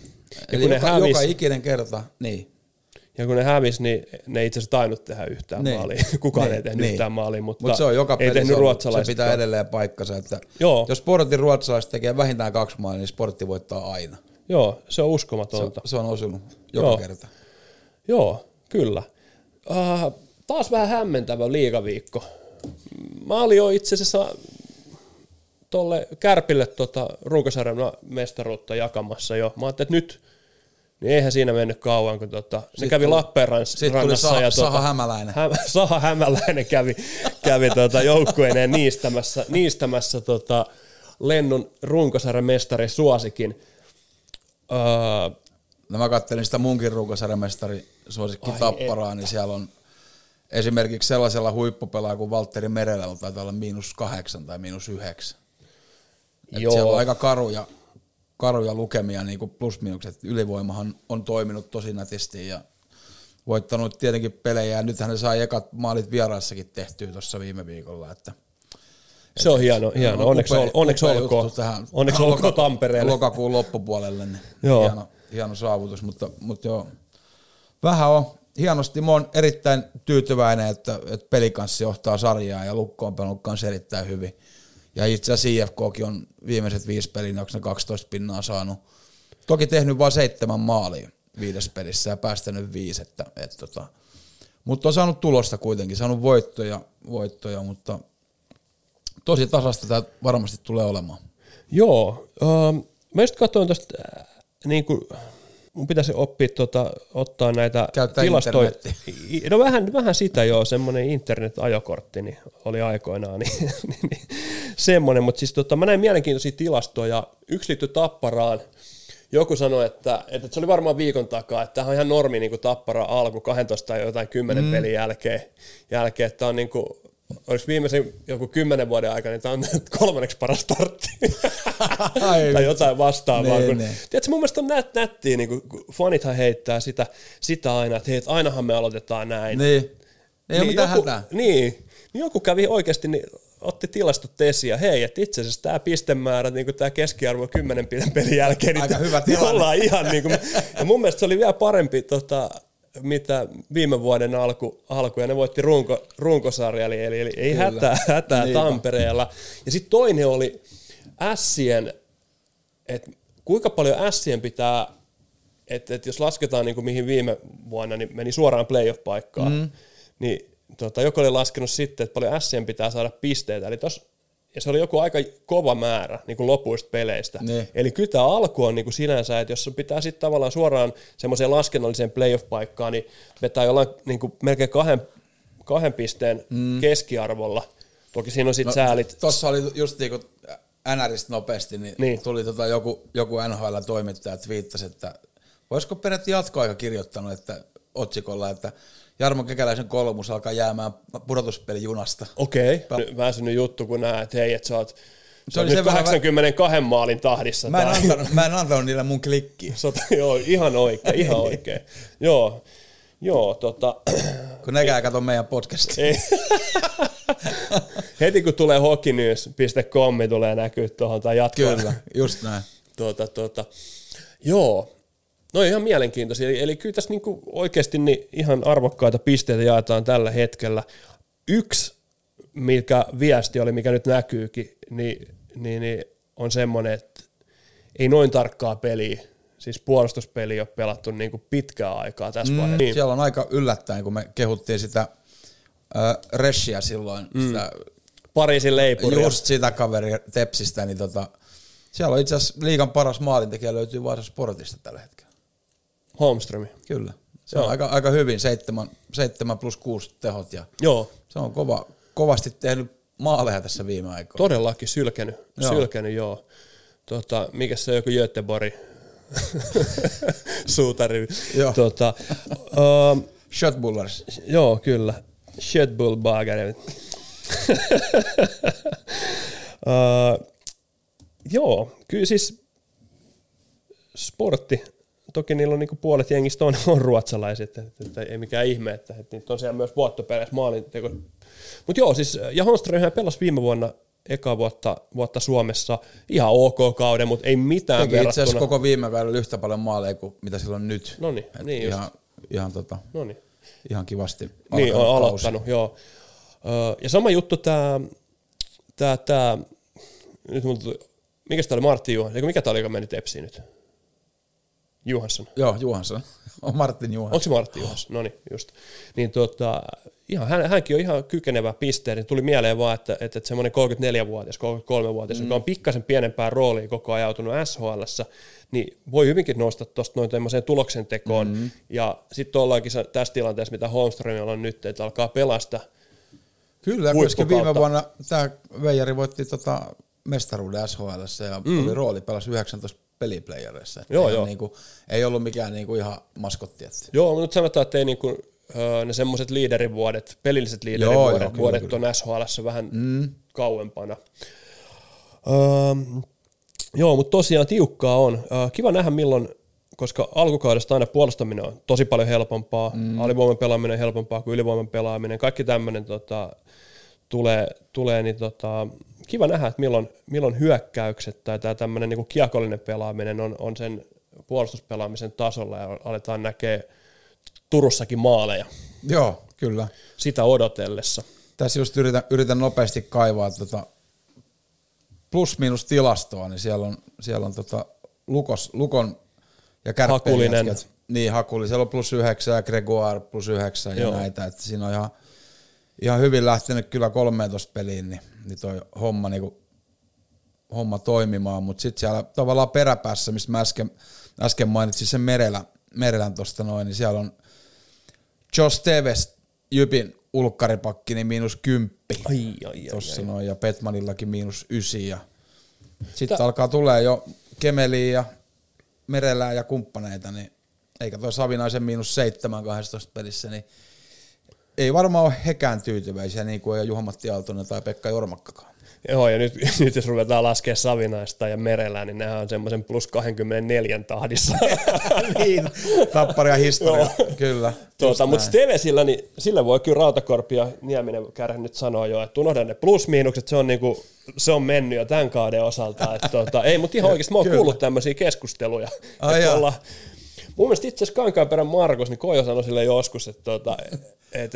Eli kun ne joka, hävis- joka ikinen kerta, niin. Ja kun ne hävis, niin ne itse asiassa tainnut tehdä yhtään Niin. maalia. Kukaan Niin, ei tehnyt niin. yhtään maalia, mutta Mutta se on joka ei tehnyt ruotsalaiset. Se pitää edelleen paikkansa, että Joo. jos sportin ruotsalaiset tekee vähintään kaksi maalia, niin sportti voittaa aina. Joo, se on Se, uskomatonta. se on osunut joka Joo. kerta. Joo, kyllä. Uh, taas vähän hämmentävä liigaviikko. Olin jo itse asiassa tolle Kärpille tota runkosarjan mestaruutta jakamassa jo. Mä ajattelin, että nyt, niin eihän siinä mennyt kauan, kun tota, ne Sitten kävi Lappeenrannassa. Sitten tuli Saha, ja Saha tota, Hämäläinen. Hä, Saha Hämäläinen kävi, kävi tota joukkueineen niistämässä, niistämässä tota Lennon runkosarjan mestari suosikin. Öö, No mä kattelin sitä munkin ruukosarjamestari suosikki Ai Tapparaa, niin siellä on esimerkiksi sellaisella huippupelaa kuin Valtteri Merellä, taitaa olla miinus kahdeksan tai miinus yhdeksän. Et Joo. Siellä on aika karuja, karuja lukemia niin kuin plus-miinukset. Ylivoimahan on toiminut tosi nätisti ja voittanut tietenkin pelejä. Ja nythän ne sai ekat maalit vieraassakin tehtyä tuossa viime viikolla. Että Se on hieno, hieno. Onneksi, upea- onneksi upea olkoon. tähän Onneksi olkoon loka- Tampereelle. Lokakuun loppupuolelle, niin Joo. hieno, hieno saavutus, mutta, mutta joo. Vähän on. Hienosti, mä oon erittäin tyytyväinen, että, että pelikanssi johtaa sarjaa ja Lukko on pelannut kanssa erittäin hyvin. Ja itse asiassa IFKkin on viimeiset viisi peliä, onko ne 12 pinnaa saanut. Toki tehnyt vain seitsemän maalia viides pelissä ja päästänyt viisi, että, että tota, mutta on saanut tulosta kuitenkin, saanut voittoja, voittoja mutta tosi tasasta tämä varmasti tulee olemaan. Joo. Ähm, mä just katsoin tuosta, äh, niin kuin, mun pitäisi oppia tota, ottaa näitä Käyttää tilastoja. No vähän, vähän sitä joo, semmoinen internet-ajokortti niin oli aikoinaan, niin, niin, niin semmoinen, mutta siis tota, mä näin mielenkiintoisia tilastoja. Yksi liittyi Tapparaan. Joku sanoi, että, että se oli varmaan viikon takaa, että tämä on ihan normi niin kuin Tappara alku 12 tai jotain 10 mm. pelin jälkeen, jälkeen että tämä on niin kuin, olisi viimeisen joku kymmenen vuoden aikana, niin tämä on kolmanneksi paras startti. Ai tai jotain vastaavaa. Niin, kun, niin. Tiedätkö, mun mielestä on nät, nättiä, niin kun fanithan heittää sitä, sitä aina, että hei, ainahan me aloitetaan näin. Niin. Ei ole mitään joku, hätää. Niin, niin joku kävi oikeasti, niin otti tilastot esiin ja hei, että itse asiassa tämä pistemäärä, niin kuin tämä keskiarvo 10 pelin jälkeen, niin Aika hyvä tilanne. ollaan ihan niin kuin, ja mun mielestä se oli vielä parempi tota, mitä viime vuoden alku, alku ja ne voitti runko, runkosarja, eli, eli, eli ei Kyllä. hätää, hätää Niinpä. Tampereella. Ja sitten toinen oli Ässien, että kuinka paljon Ässien pitää, että et jos lasketaan niin kuin mihin viime vuonna, niin meni suoraan playoff-paikkaan, mm. niin tota, joku oli laskenut sitten, että paljon Ässien pitää saada pisteitä, eli tos, ja se oli joku aika kova määrä niin kuin lopuista peleistä. Niin. Eli kyllä tämä alku on niin kuin sinänsä, että jos sun pitää sitten tavallaan suoraan semmoiseen laskennalliseen playoff-paikkaan, niin vetää jollain niin kuin melkein kahden, kahden pisteen mm. keskiarvolla. Toki siinä on sitten no, säälit. Tuossa oli just niin kuin NRistä nopeasti, niin, Niin. niin. tuli tota joku, joku NHL-toimittaja twiittasi, että voisiko peräti jatkoaika kirjoittanut että otsikolla, että Jarmo Kekäläisen kolmus alkaa jäämään pudotuspelijunasta. Okei, okay. väsynyt juttu, kun näet, että hei, että sä oot, Se oli vä- 82 maalin tahdissa. Mä en, tai- antanut, mä en antanut niille mun klikkiä, Sota, joo, ihan oikein, ihan oikein. joo, joo, tota, kun nekään kato meidän podcastia. Heti kun tulee hockeynews.com, tulee näkyä tuohon tai jatkoa. Kyllä, just näin. Tuota, tuota, joo, no ihan mielenkiintoisia. Eli, eli kyllä tässä niinku oikeasti niin ihan arvokkaita pisteitä jaetaan tällä hetkellä. Yksi, mikä viesti oli, mikä nyt näkyykin, niin, niin, niin on semmoinen, että ei noin tarkkaa peliä, siis puolustuspeli ole pelattu niin kuin pitkää aikaa tässä mm, vaiheessa. Niin, Siellä on aika yllättäen, kun me kehuttiin sitä äh, Reshia silloin, mm. sitä, Pariisin leipuria. just sitä kaveria Tepsistä, niin tota, siellä on itse asiassa liigan paras maalintekijä löytyy Vaasa Sportista tällä hetkellä. Holmströmi. Kyllä. Se Joo. on aika, aika hyvin, 7, 7 plus 6 tehot ja Joo, se on kova, kovasti tehnyt maaleja tässä viime aikoina. todellakin sylkenyt, Joo. sylkenyt joo. Tota, mikä se on joku Göteborg suutari. Joo. tota, um, Shotbullers. joo, kyllä. Shitbullbager. uh, joo, kyllä siis sportti, toki niillä on niinku puolet jengistä on, on ruotsalaiset, että, että ei mikään ihme, että, että niitä on siellä myös vuottopeleissä maalinteko. Mutta joo, siis, ja Holmströmhän pelasi viime vuonna eka vuotta, vuotta Suomessa. Ihan ok kauden, mutta ei mitään Teki itse verrattuna. koko viime kaudella yhtä paljon maaleja kuin mitä silloin nyt. Noniin, Et niin just. ihan, ihan, tota, Noniin. ihan kivasti Niin, on kausi. aloittanut, joo. Ja sama juttu tämä, tää, tää, nyt tuli, mikä tämä oli Martti eikö mikä tämä oli, joka meni Tepsiin nyt? Juhansson. Joo, Juhansson. On Martin Juhansson. Onko se Martti Juhansson? No niin, just. Niin tota, ihan, hän, hänkin on ihan kykenevä pisteen. Niin tuli mieleen vaan, että, että, että semmoinen 34-vuotias, 33-vuotias, mm. joka on pikkasen pienempää roolia koko ajan joutunut SHL, niin voi hyvinkin nousta tuosta noin tämmöiseen tuloksen tekoon. Mm. Ja sitten ollaankin tässä tilanteessa, mitä Holmströmillä on nyt, että alkaa pelasta. Kyllä, koska viime vuonna tämä Veijari voitti tota mestaruuden SHL ja mm. oli rooli, pelasi 19 peliplayereissa. Joo, ei, joo. Niinku, ei ollut mikään niinku ihan maskotti. Että. Joo, mutta nyt sanotaan, että ei niinku, ne semmoiset liiderivuodet, pelilliset Joo, liiderivuodet, joo, kyllä, vuodet kyllä. on SHL vähän mm. kauempana. Öö, joo, mutta tosiaan tiukkaa on. Öö, kiva nähdä milloin, koska alkukaudesta aina puolustaminen on tosi paljon helpompaa, mm. alivoiman pelaaminen on helpompaa kuin ylivoiman pelaaminen, kaikki tämmöinen tota, tulee, tulee niin tota, kiva nähdä, että milloin, milloin hyökkäykset tai tämä tämmöinen niin kiekollinen pelaaminen on, on sen puolustuspelaamisen tasolla ja aletaan näkee Turussakin maaleja Joo, kyllä. sitä odotellessa. Tässä just yritän, yritän nopeasti kaivaa tota plus-miinus tilastoa, niin siellä on, siellä on tota Lukos, Lukon ja Kärppien Hakulinen. Niin, Hakuli. Siellä on plus yhdeksän ja Gregoire plus yhdeksän ja näitä. Että siinä on ihan, ihan hyvin lähtenyt kyllä 13 peliin, niin, niin toi homma, niinku, homma toimimaan. Mutta sitten siellä tavallaan peräpäässä, mistä mä äsken, äsken mainitsin sen Merelä, Merelän tuosta noin, niin siellä on Josh Teves, Jypin ulkkaripakki, niin miinus kymppi Ai, ai, ai, tuossa noin, ja Petmanillakin miinus ysi. Ja sitten alkaa tulee jo Kemeliä ja Merelää ja kumppaneita, niin eikä tuo Savinaisen miinus seitsemän 12 pelissä, niin ei varmaan ole hekään tyytyväisiä, niin kuin ei Juha-Matti Aaltonen tai Pekka Jormakkakaan. Joo, ja nyt, nyt jos ruvetaan laskemaan Savinaista ja Merellä, niin nehän on semmoisen plus 24 tahdissa. niin, tapparia historia, kyllä. tuota, mutta. Stevesillä, niin sillä voi kyllä Rautakorpi ja Nieminen käydä nyt sanoa jo, että unohda ne plus-miinukset, se on, niinku, se on mennyt jo tämän kauden osalta. Että, tuota, ei, mutta ihan oikeasti mä oon kuullut tämmöisiä keskusteluja. Ai että. Mun mielestä itse asiassa Kankaanperän Markus, niin Kojo sanoi sille joskus, että, tuota, että,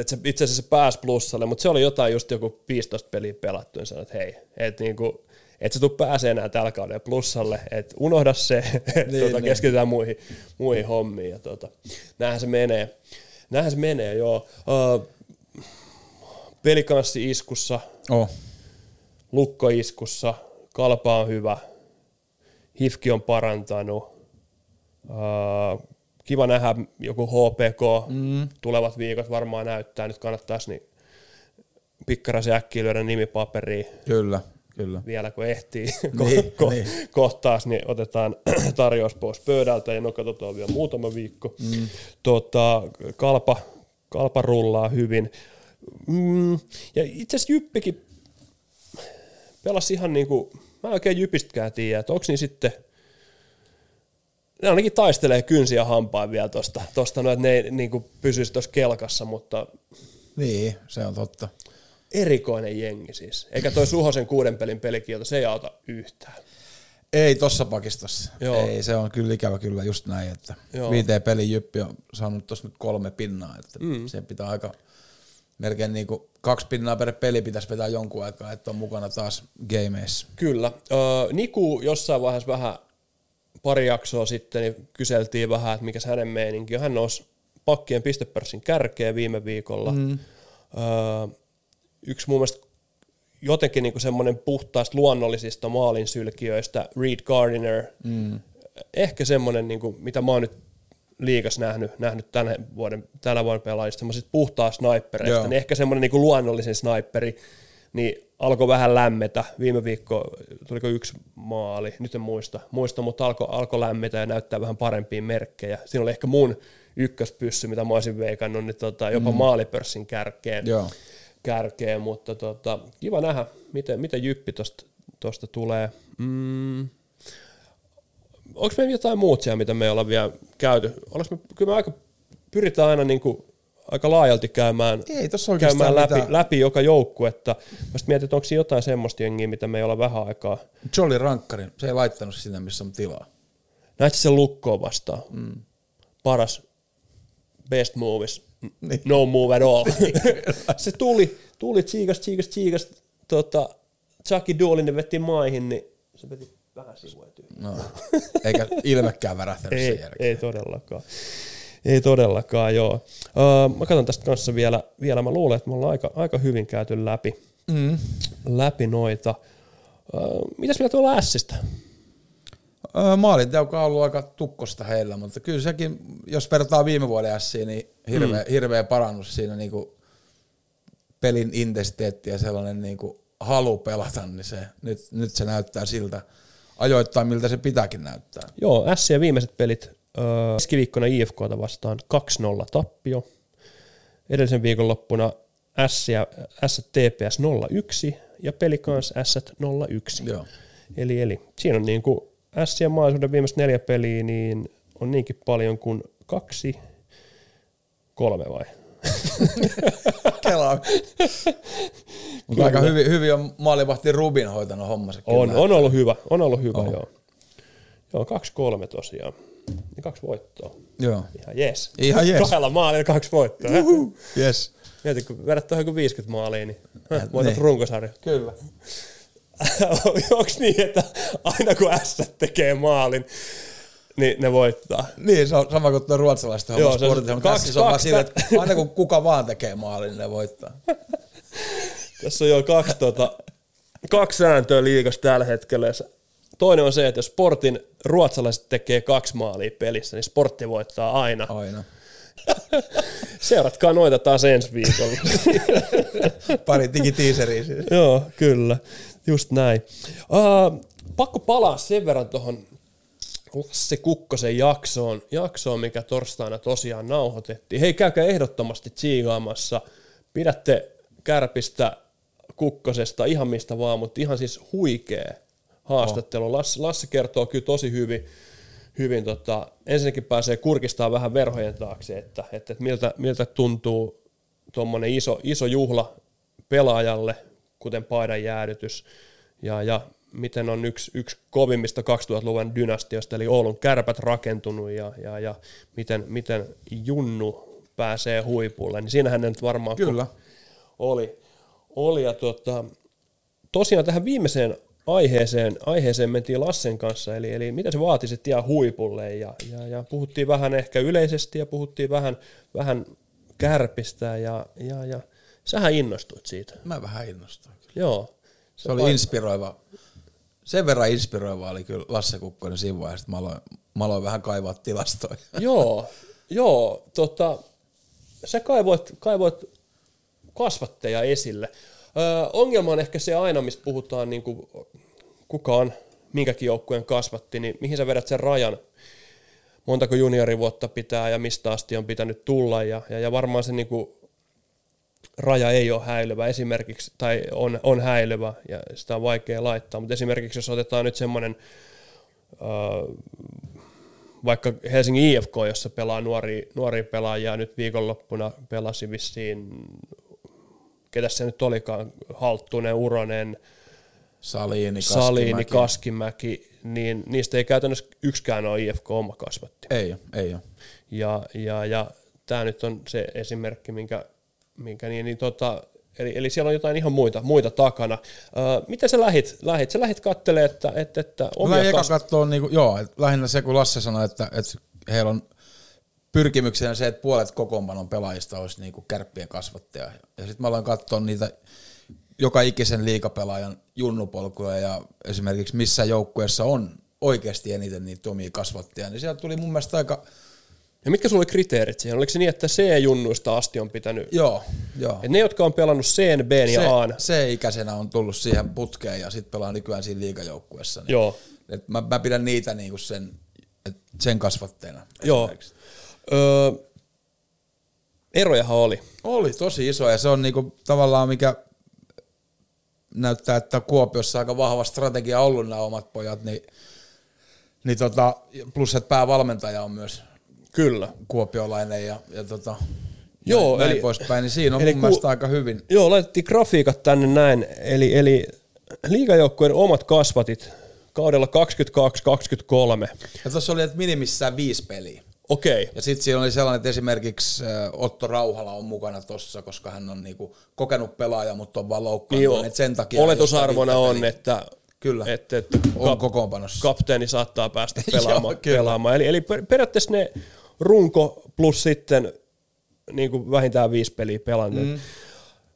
että se itse asiassa se pääsi plussalle, mutta se oli jotain just joku 15 peliä pelattu, niin sanoi, että hei, että niinku, et sä tuu pääsee enää tällä kaudella plussalle, että unohda se, Niin, tuota, niin. keskitytään muihin, muihin hommiin. Ja tuota, näinhän se menee. Näinhän se menee, joo. Uh, pelikanssi iskussa, Oh. lukkoiskussa, kalpa on hyvä, hifki on parantanut, uh, kiva nähdä joku HPK, mm. tulevat viikot varmaan näyttää, nyt kannattaisi niin pikkarasen äkkiä lyödä nimi paperiin Kyllä, kyllä. vielä kun ehtii Niin, ko- ko- niin. kohtaas, niin otetaan tarjous pois pöydältä ja no katsotaan vielä muutama viikko. Mm. Tota, kalpa, kalpa rullaa hyvin. Mm, ja itse asiassa Jyppikin pelasi ihan niin kuin, mä en oikein Jypistäkään tiedä, että onko niin sitten, ne ainakin taistelee kynsiä hampaan vielä tosta, tosta no, että ne ei niin kuin pysyisi tuossa kelkassa, mutta Niin, se on totta. erikoinen jengi siis. Eikä toi Suhosen kuuden pelin pelikielto, se ei auta yhtään. Ei tossa pakistossa. Joo. Ei, se on kyllä ikävä kyllä just näin, että Joo. viiteen pelin jyppi on saanut tossa nyt kolme pinnaa, että mm. se pitää aika melkein niinku kaksi pinnaa per peli pitäisi vetää jonkun aikaa, että on mukana taas gameissa. Kyllä. Öö, Niku jossain vaiheessa vähän pari jaksoa sitten niin kyseltiin vähän, että mikä hänen meininki on. Hän nousi pakkien pistepörssin kärkeen viime viikolla. Mm. Öö, yksi mun mielestä jotenkin niinku semmoinen puhtaista luonnollisista maalinsylkijöistä, Reed Gardiner, mm. ehkä semmoinen, niinku, mitä mä oon nyt liikas nähnyt, nähnyt tänä vuoden, tänä vuonna pelaajista, semmoisista puhtaa snipereista, Joo. niin ehkä semmoinen niinku luonnollisen sniperi, niin alkoi vähän lämmetä. Viime viikko tuliko yksi maali, nyt en muista, muista mutta alkoi alko lämmetä ja näyttää vähän parempia merkkejä. Siinä oli ehkä mun ykköspyssy, mitä mä olisin veikannut, niin tota, jopa mm. maalipörssin kärkeen, Joo. kärkeen mutta tota, kiva nähdä, miten, miten jyppi tosta, tosta tulee. Mm. Onko meillä jotain muut siellä, mitä me ollaan vielä käyty? Olis me, kyllä me aika pyritään aina niin kuin aika laajalti käymään, Ei tossa käymään läpi, mitään. läpi joka joukkuetta. Mä sitten mietin, että onko siinä jotain semmoista jengiä, mitä me ei olla vähän aikaa. Jolly Rankkarin, se ei laittanut sinne, missä on tilaa. Näit sen lukkoon vastaan. Mm. Paras best movies, Niin. no move at all. se tuli, tuli tsiikas, tsiikas, tsiikas, tota, Chucky Doolinen veti maihin, niin se veti vähän sivuun tyyliin. No. Eikä ilmekään värähtänyt sen Ei, jälkeen. ei todellakaan. Ei todellakaan, joo. Uh, mä katson tästä kanssa vielä, vielä, mä luulen, että me ollaan aika, aika hyvin käyty läpi, Mm. läpi noita. Uh, mitäs vielä tuolla Ässistä? Öö, Maalinteko on ollut aika tukkosta heillä, mutta kyllä sekin, jos vertaa viime vuoden Siin, niin hirveä, mm. hirveä parannus siinä niinku pelin intensiteetti ja sellainen niinku halu pelata, niin se, nyt, nyt se näyttää siltä ajoittain, miltä se pitääkin näyttää. Joo, Ässien viimeiset pelit keskiviikkona IFKta vastaan 2-0 tappio. Edellisen viikonloppuna S ja S TPS 0-1 ja peli kanssa S 0-1. Joo. Eli, eli siinä on niin kuin Sien maisuuden viimeiset neljä peliä, niin on niinkin paljon kuin kaksi, kolme vai? Kelaa. Mutta aika hyvin, hyvin on maalivahti Rubin hoitanut hommansa. On, on ollut hyvä, on ollut hyvä, On. joo. Joo, kaksi kolme tosiaan. Ja kaksi voittoa. Joo. Ihan jes. Ihan jes. Kahdella maalilla kaksi voittoa. Yes. Mieti, kun vedät tuohon joku 50 maalia, niin häh, voitat Niin. runkosarja. Kyllä. Onko niin, että aina kun S tekee maalin, niin ne voittaa? Niin, se on sama kuin tuo ruotsalaiset Joo, homma se on mutta kaksi- tässä se on vaan kaksi- sillä, että aina kun kuka vaan tekee maalin, niin ne voittaa. Tässä on jo kaksi, tota, kaksi sääntöä liikas tällä hetkellä. Toinen on se, että jos sportin ruotsalaiset tekee kaksi maalia pelissä, niin sportti voittaa aina. Aina. Seuratkaa noita taas ensi viikolla. Pari digitiiseriä siis. Joo, kyllä. Just näin. Uh, pakko palaa sen verran tuohon Lasse Kukkosen jaksoon, jaksoon, mikä torstaina tosiaan nauhoitettiin. Hei, käykää ehdottomasti tsiigaamassa. Pidätte kärpistä Kukkosesta ihan mistä vaan, mutta ihan siis huikea haastattelu. Lasse, Lasse kertoo kyllä tosi hyvin, hyvin tota, ensinnäkin pääsee kurkistaa vähän verhojen taakse, että, että, että miltä, miltä tuntuu tuommoinen iso, iso juhla pelaajalle, kuten paidan jäädytys, ja, ja miten on yksi, yksi kovimmista 2000-luvun dynastiosta, eli Oulun kärpät rakentunut, ja, ja, ja miten, miten Junnu pääsee huipulle, niin siinähän ne nyt varmaan Kyllä. oli. oli ja tota, tosiaan tähän viimeiseen aiheeseen, aiheeseen mentiin Lassen kanssa, eli, eli mitä se vaatisi tie huipulle, ja, ja, ja puhuttiin vähän ehkä yleisesti, ja puhuttiin vähän, vähän kärpistä, ja, ja, ja sähän innostuit siitä. Mä vähän innostuin. kyllä. Joo. Se oli inspiroiva. Sen verran inspiroiva oli kyllä Lasse Kukkonen siinä vaiheessa, että mä aloin, mä aloin vähän kaivaa tilastoja. Joo, joo, tota, sä kaivoit, kaivoit kasvatteja esille. Ongelma on ehkä se aina, mistä puhutaan, niin kuin, kuka on minkäkin joukkueen kasvatti, niin mihin sä vedät sen rajan, montako juniorivuotta pitää ja mistä asti on pitänyt tulla, ja, ja, ja varmaan se niin kuin, raja ei ole häilyvä. Esimerkiksi, tai on, on häilyvä, ja sitä on vaikea laittaa, mutta esimerkiksi jos otetaan nyt semmoinen vaikka Helsingin IFK, jossa pelaa nuoria, nuoria pelaajia, nyt viikonloppuna pelasi vissiin, ketä se nyt olikaan, Halttunen, Uronen, Saliini, Saliini, Kaskimäki. Kaskimäki, niin niistä ei käytännössä yksikään ole IFK oma kasvatti. Ei ole, ei ole. Ja, ja, ja tämä nyt on se esimerkki, minkä, minkä niin, niin tota, eli, eli siellä on jotain ihan muita, muita takana. Öö, miten sä lähit? lähit? Sä lähit kattelemaan, että, että, että omia eka kas- katsoa, niin kuin, joo, lähinnä se, kun Lasse sanoi, että, että heillä on pyrkimyksenä se, että puolet kokoonpanon pelaajista olisi niin kuin kärppien kasvattaja. Ja sitten mä aloin katsoa niitä joka ikisen liikapelaajan junnupolkuja ja esimerkiksi missä joukkueessa on oikeasti eniten niitä omia kasvattajia, niin sieltä tuli mun mielestä aika, Ja mitkä sulla oli kriteerit siihen? Oliko se niin, että C-junnuista asti on pitänyt joo, joo. Et ne, jotka on pelannut C, B ja A, se ikäisenä on tullut siihen putkeen ja sitten pelaa nykyään siinä liikajoukkueessa. Niin, joo, et mä, mä, pidän niitä niinku sen, sen kasvatteena. joo. esimerkiksi. Öö, erojahan oli. Oli tosi iso ja se on niinku tavallaan mikä näyttää, että Kuopiossa aika vahva strategia ollut nämä omat pojat, niin, niin tota, plus että päävalmentaja on myös Kyllä. kuopiolainen ja, ja tota, Joo, näin eli- poispäin, niin siinä on eli mun ku- mielestä aika hyvin. Joo, laitettiin grafiikat tänne näin, eli, eli liigajoukkueiden omat kasvatit kaudella 22-23. Ja tuossa oli, että minimissään viisi peliä. Okei, Ja sitten siinä oli sellainen, että esimerkiksi äh, Otto Rauhala on mukana tossa, koska hän on niinku kokenut pelaaja, mutta on vaan niin loukkaantunut. joo, että sen takia oletusarvona on, että, Kyllä. että, että on kokoonpanossa. kapteeni saattaa päästä Joo, pelaamaan. kyllä. pelaamaan. Eli, eli per- periaatteessa ne runko plus sitten niin kuin vähintään viisi peliä pelanneet. Mm.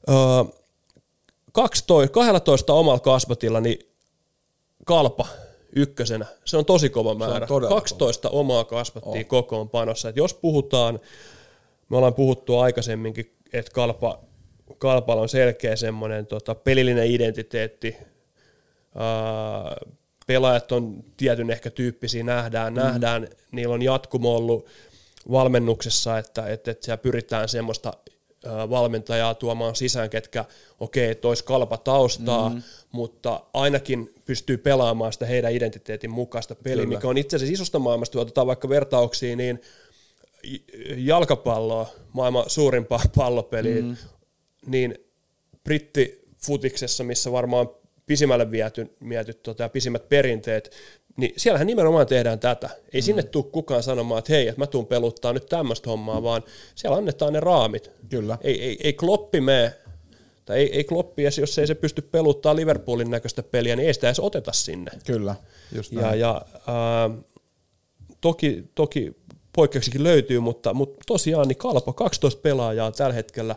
Öö, 12, 12 omalla kasvatilla, niin kalpa ykkösenä. Se on tosi kova määrä. todella 12 omaa kasvattia kokoonpanossa. Et jos puhutaan, me ollaan puhuttu aikaisemminkin, että kalpa, kalpalla on selkeä semmoinen tota, pelillinen identiteetti, Ää, pelaajat on tietyn ehkä tyyppisiä, nähdään, mm. nähdään, niillä on jatkumo ollut valmennuksessa, että, että, että siellä pyritään semmoista valmentajaa tuomaan sisään, ketkä okei, okay, tois kalpa taustaa, mm. mutta ainakin pystyy pelaamaan sitä heidän identiteetin mukaista peliä, Kyllä. mikä on itse asiassa isosta maailmasta, kun otetaan vaikka vertauksia, niin jalkapalloa, maailman suurimpaa pallopeliä, mm. niin brittifutiksessa, missä varmaan pisimmälle viety, miety tota, pisimmät perinteet, niin siellähän nimenomaan tehdään tätä. Ei mm. sinne tule kukaan sanomaan, että hei, että mä tuun peluttaa nyt tämmöistä hommaa, vaan siellä annetaan ne raamit. Kyllä. Ei, ei, ei kloppi mene, tai ei, ei kloppi, edes, jos ei se pysty peluttaa Liverpoolin näköistä peliä, niin ei sitä edes oteta sinne. Kyllä, just Ja, näin. ja ää, toki, toki poikkeuksikin löytyy, mutta, mutta tosiaan niin Kalpa 12 pelaajaa tällä hetkellä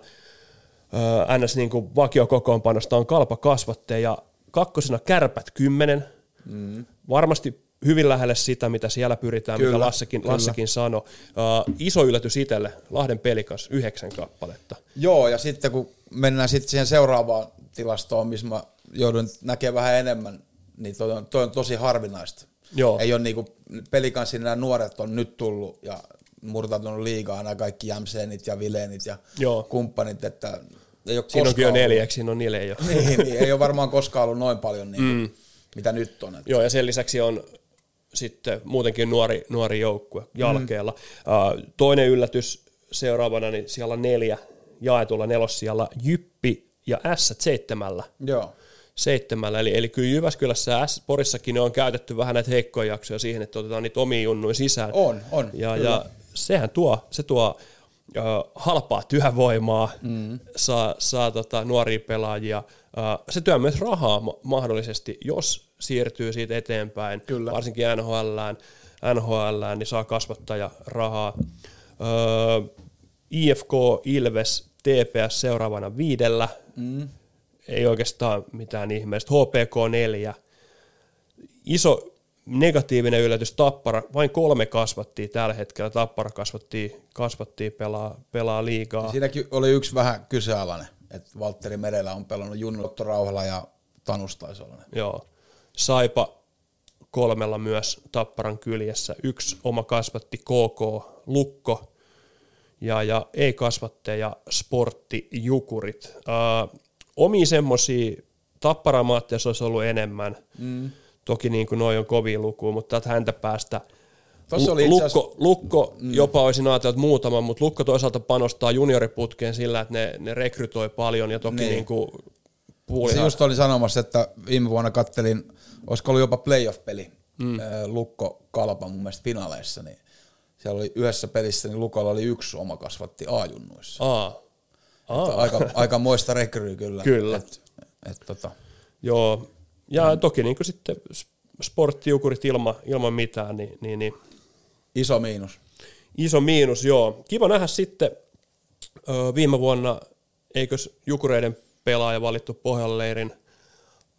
ää, NS niin kuin vakiokokoonpanosta on Kalpa kasvatteja ja kakkosena kärpät 10. Mm. Varmasti hyvin lähelle sitä, mitä siellä pyritään, Kyllä, mitä Lassekin, kyllä. Lassekin sanoi. Ää, iso yllätys itselle, Lahden pelikas, yhdeksän kappaletta. Joo, ja sitten kun mennään sitten siihen seuraavaan tilastoon, missä mä joudun näkemään vähän enemmän, niin toi on, toi on tosi harvinaista. Joo. Ei ole niinku, pelikanssin nämä nuoret on nyt tullut ja murtautunut liigaa, nämä kaikki jämseenit ja vileenit ja Joo. kumppanit, että ei ole Siinä onkin jo koskaan neljä, eikö siinä on neljä jo? niin, niin, ei ole varmaan koskaan ollut noin paljon, niin mm. Mitä nyt on. Että. Joo, ja sen lisäksi on sitten muutenkin nuori, nuori joukkue jalkeella. Mm. Uh, toinen yllätys seuraavana, niin siellä on neljä jaetulla nelossijalla Jyppi ja S seitsemällä. Joo. seitsemällä. Eli, eli kyllä Jyväskylässä ja S Porissakin ne on käytetty vähän näitä heikkoja jaksoja siihen, että otetaan niitä omia junnuja sisään. On, on, Ja, kyllä. ja sehän tuo, se tuo halpaa työvoimaa, mm. saa, saa tota, nuoria pelaajia. Ö, se työ myös rahaa ma- mahdollisesti, jos siirtyy siitä eteenpäin, Kyllä. varsinkin NHLään, NHLään, niin saa kasvattaja rahaa. Ö, IFK, Ilves, TPS seuraavana viidellä, mm. ei oikeastaan mitään ihmeellistä. HPK 4, iso negatiivinen yllätys Tappara, vain kolme kasvattiin tällä hetkellä, Tappara kasvattiin, kasvattiin pelaa, pelaa liigaa. Siinäkin oli yksi vähän kyseenalainen, että Valtteri Merellä on pelannut Junnu Otto Rauhala ja Tanus taisi olla ne. Joo. Saipa kolmella myös Tapparan kyljessä. Yksi oma kasvatti KK Lukko ja, ja ei kasvatteja Sportti Jukurit. Uh, omi semmosia Tapparan maatteessa olisi ollut enemmän. Mm. Toki niin kuin noi on kovia lukuja, mutta häntä päästä Tossa oli Lukko, Lukko mm. jopa olisin ajatellut muutama, mutta Lukko toisaalta panostaa junioriputkeen sillä, että ne, ne rekrytoi paljon ja toki Niin. niin. kuin Se just oli sanomassa, että viime vuonna kattelin, olisiko ollut jopa playoff-peli, mm. Lukko Kalpa mun mielestä finaaleissa, niin siellä oli yhdessä pelissä, niin Lukolla oli yksi oma kasvatti A-junnuissa. Aa. Aa. Aika, aika moista rekryä kyllä. Kyllä. Et, et, tota, Joo, ja mm. toki niin sitten sporttiukurit ilma, ilman mitään, niin, niin, niin iso miinus. iso miinus, joo. Kiva nähdä sitten viime vuonna, eikös Jukureiden pelaaja valittu Pohjanleirin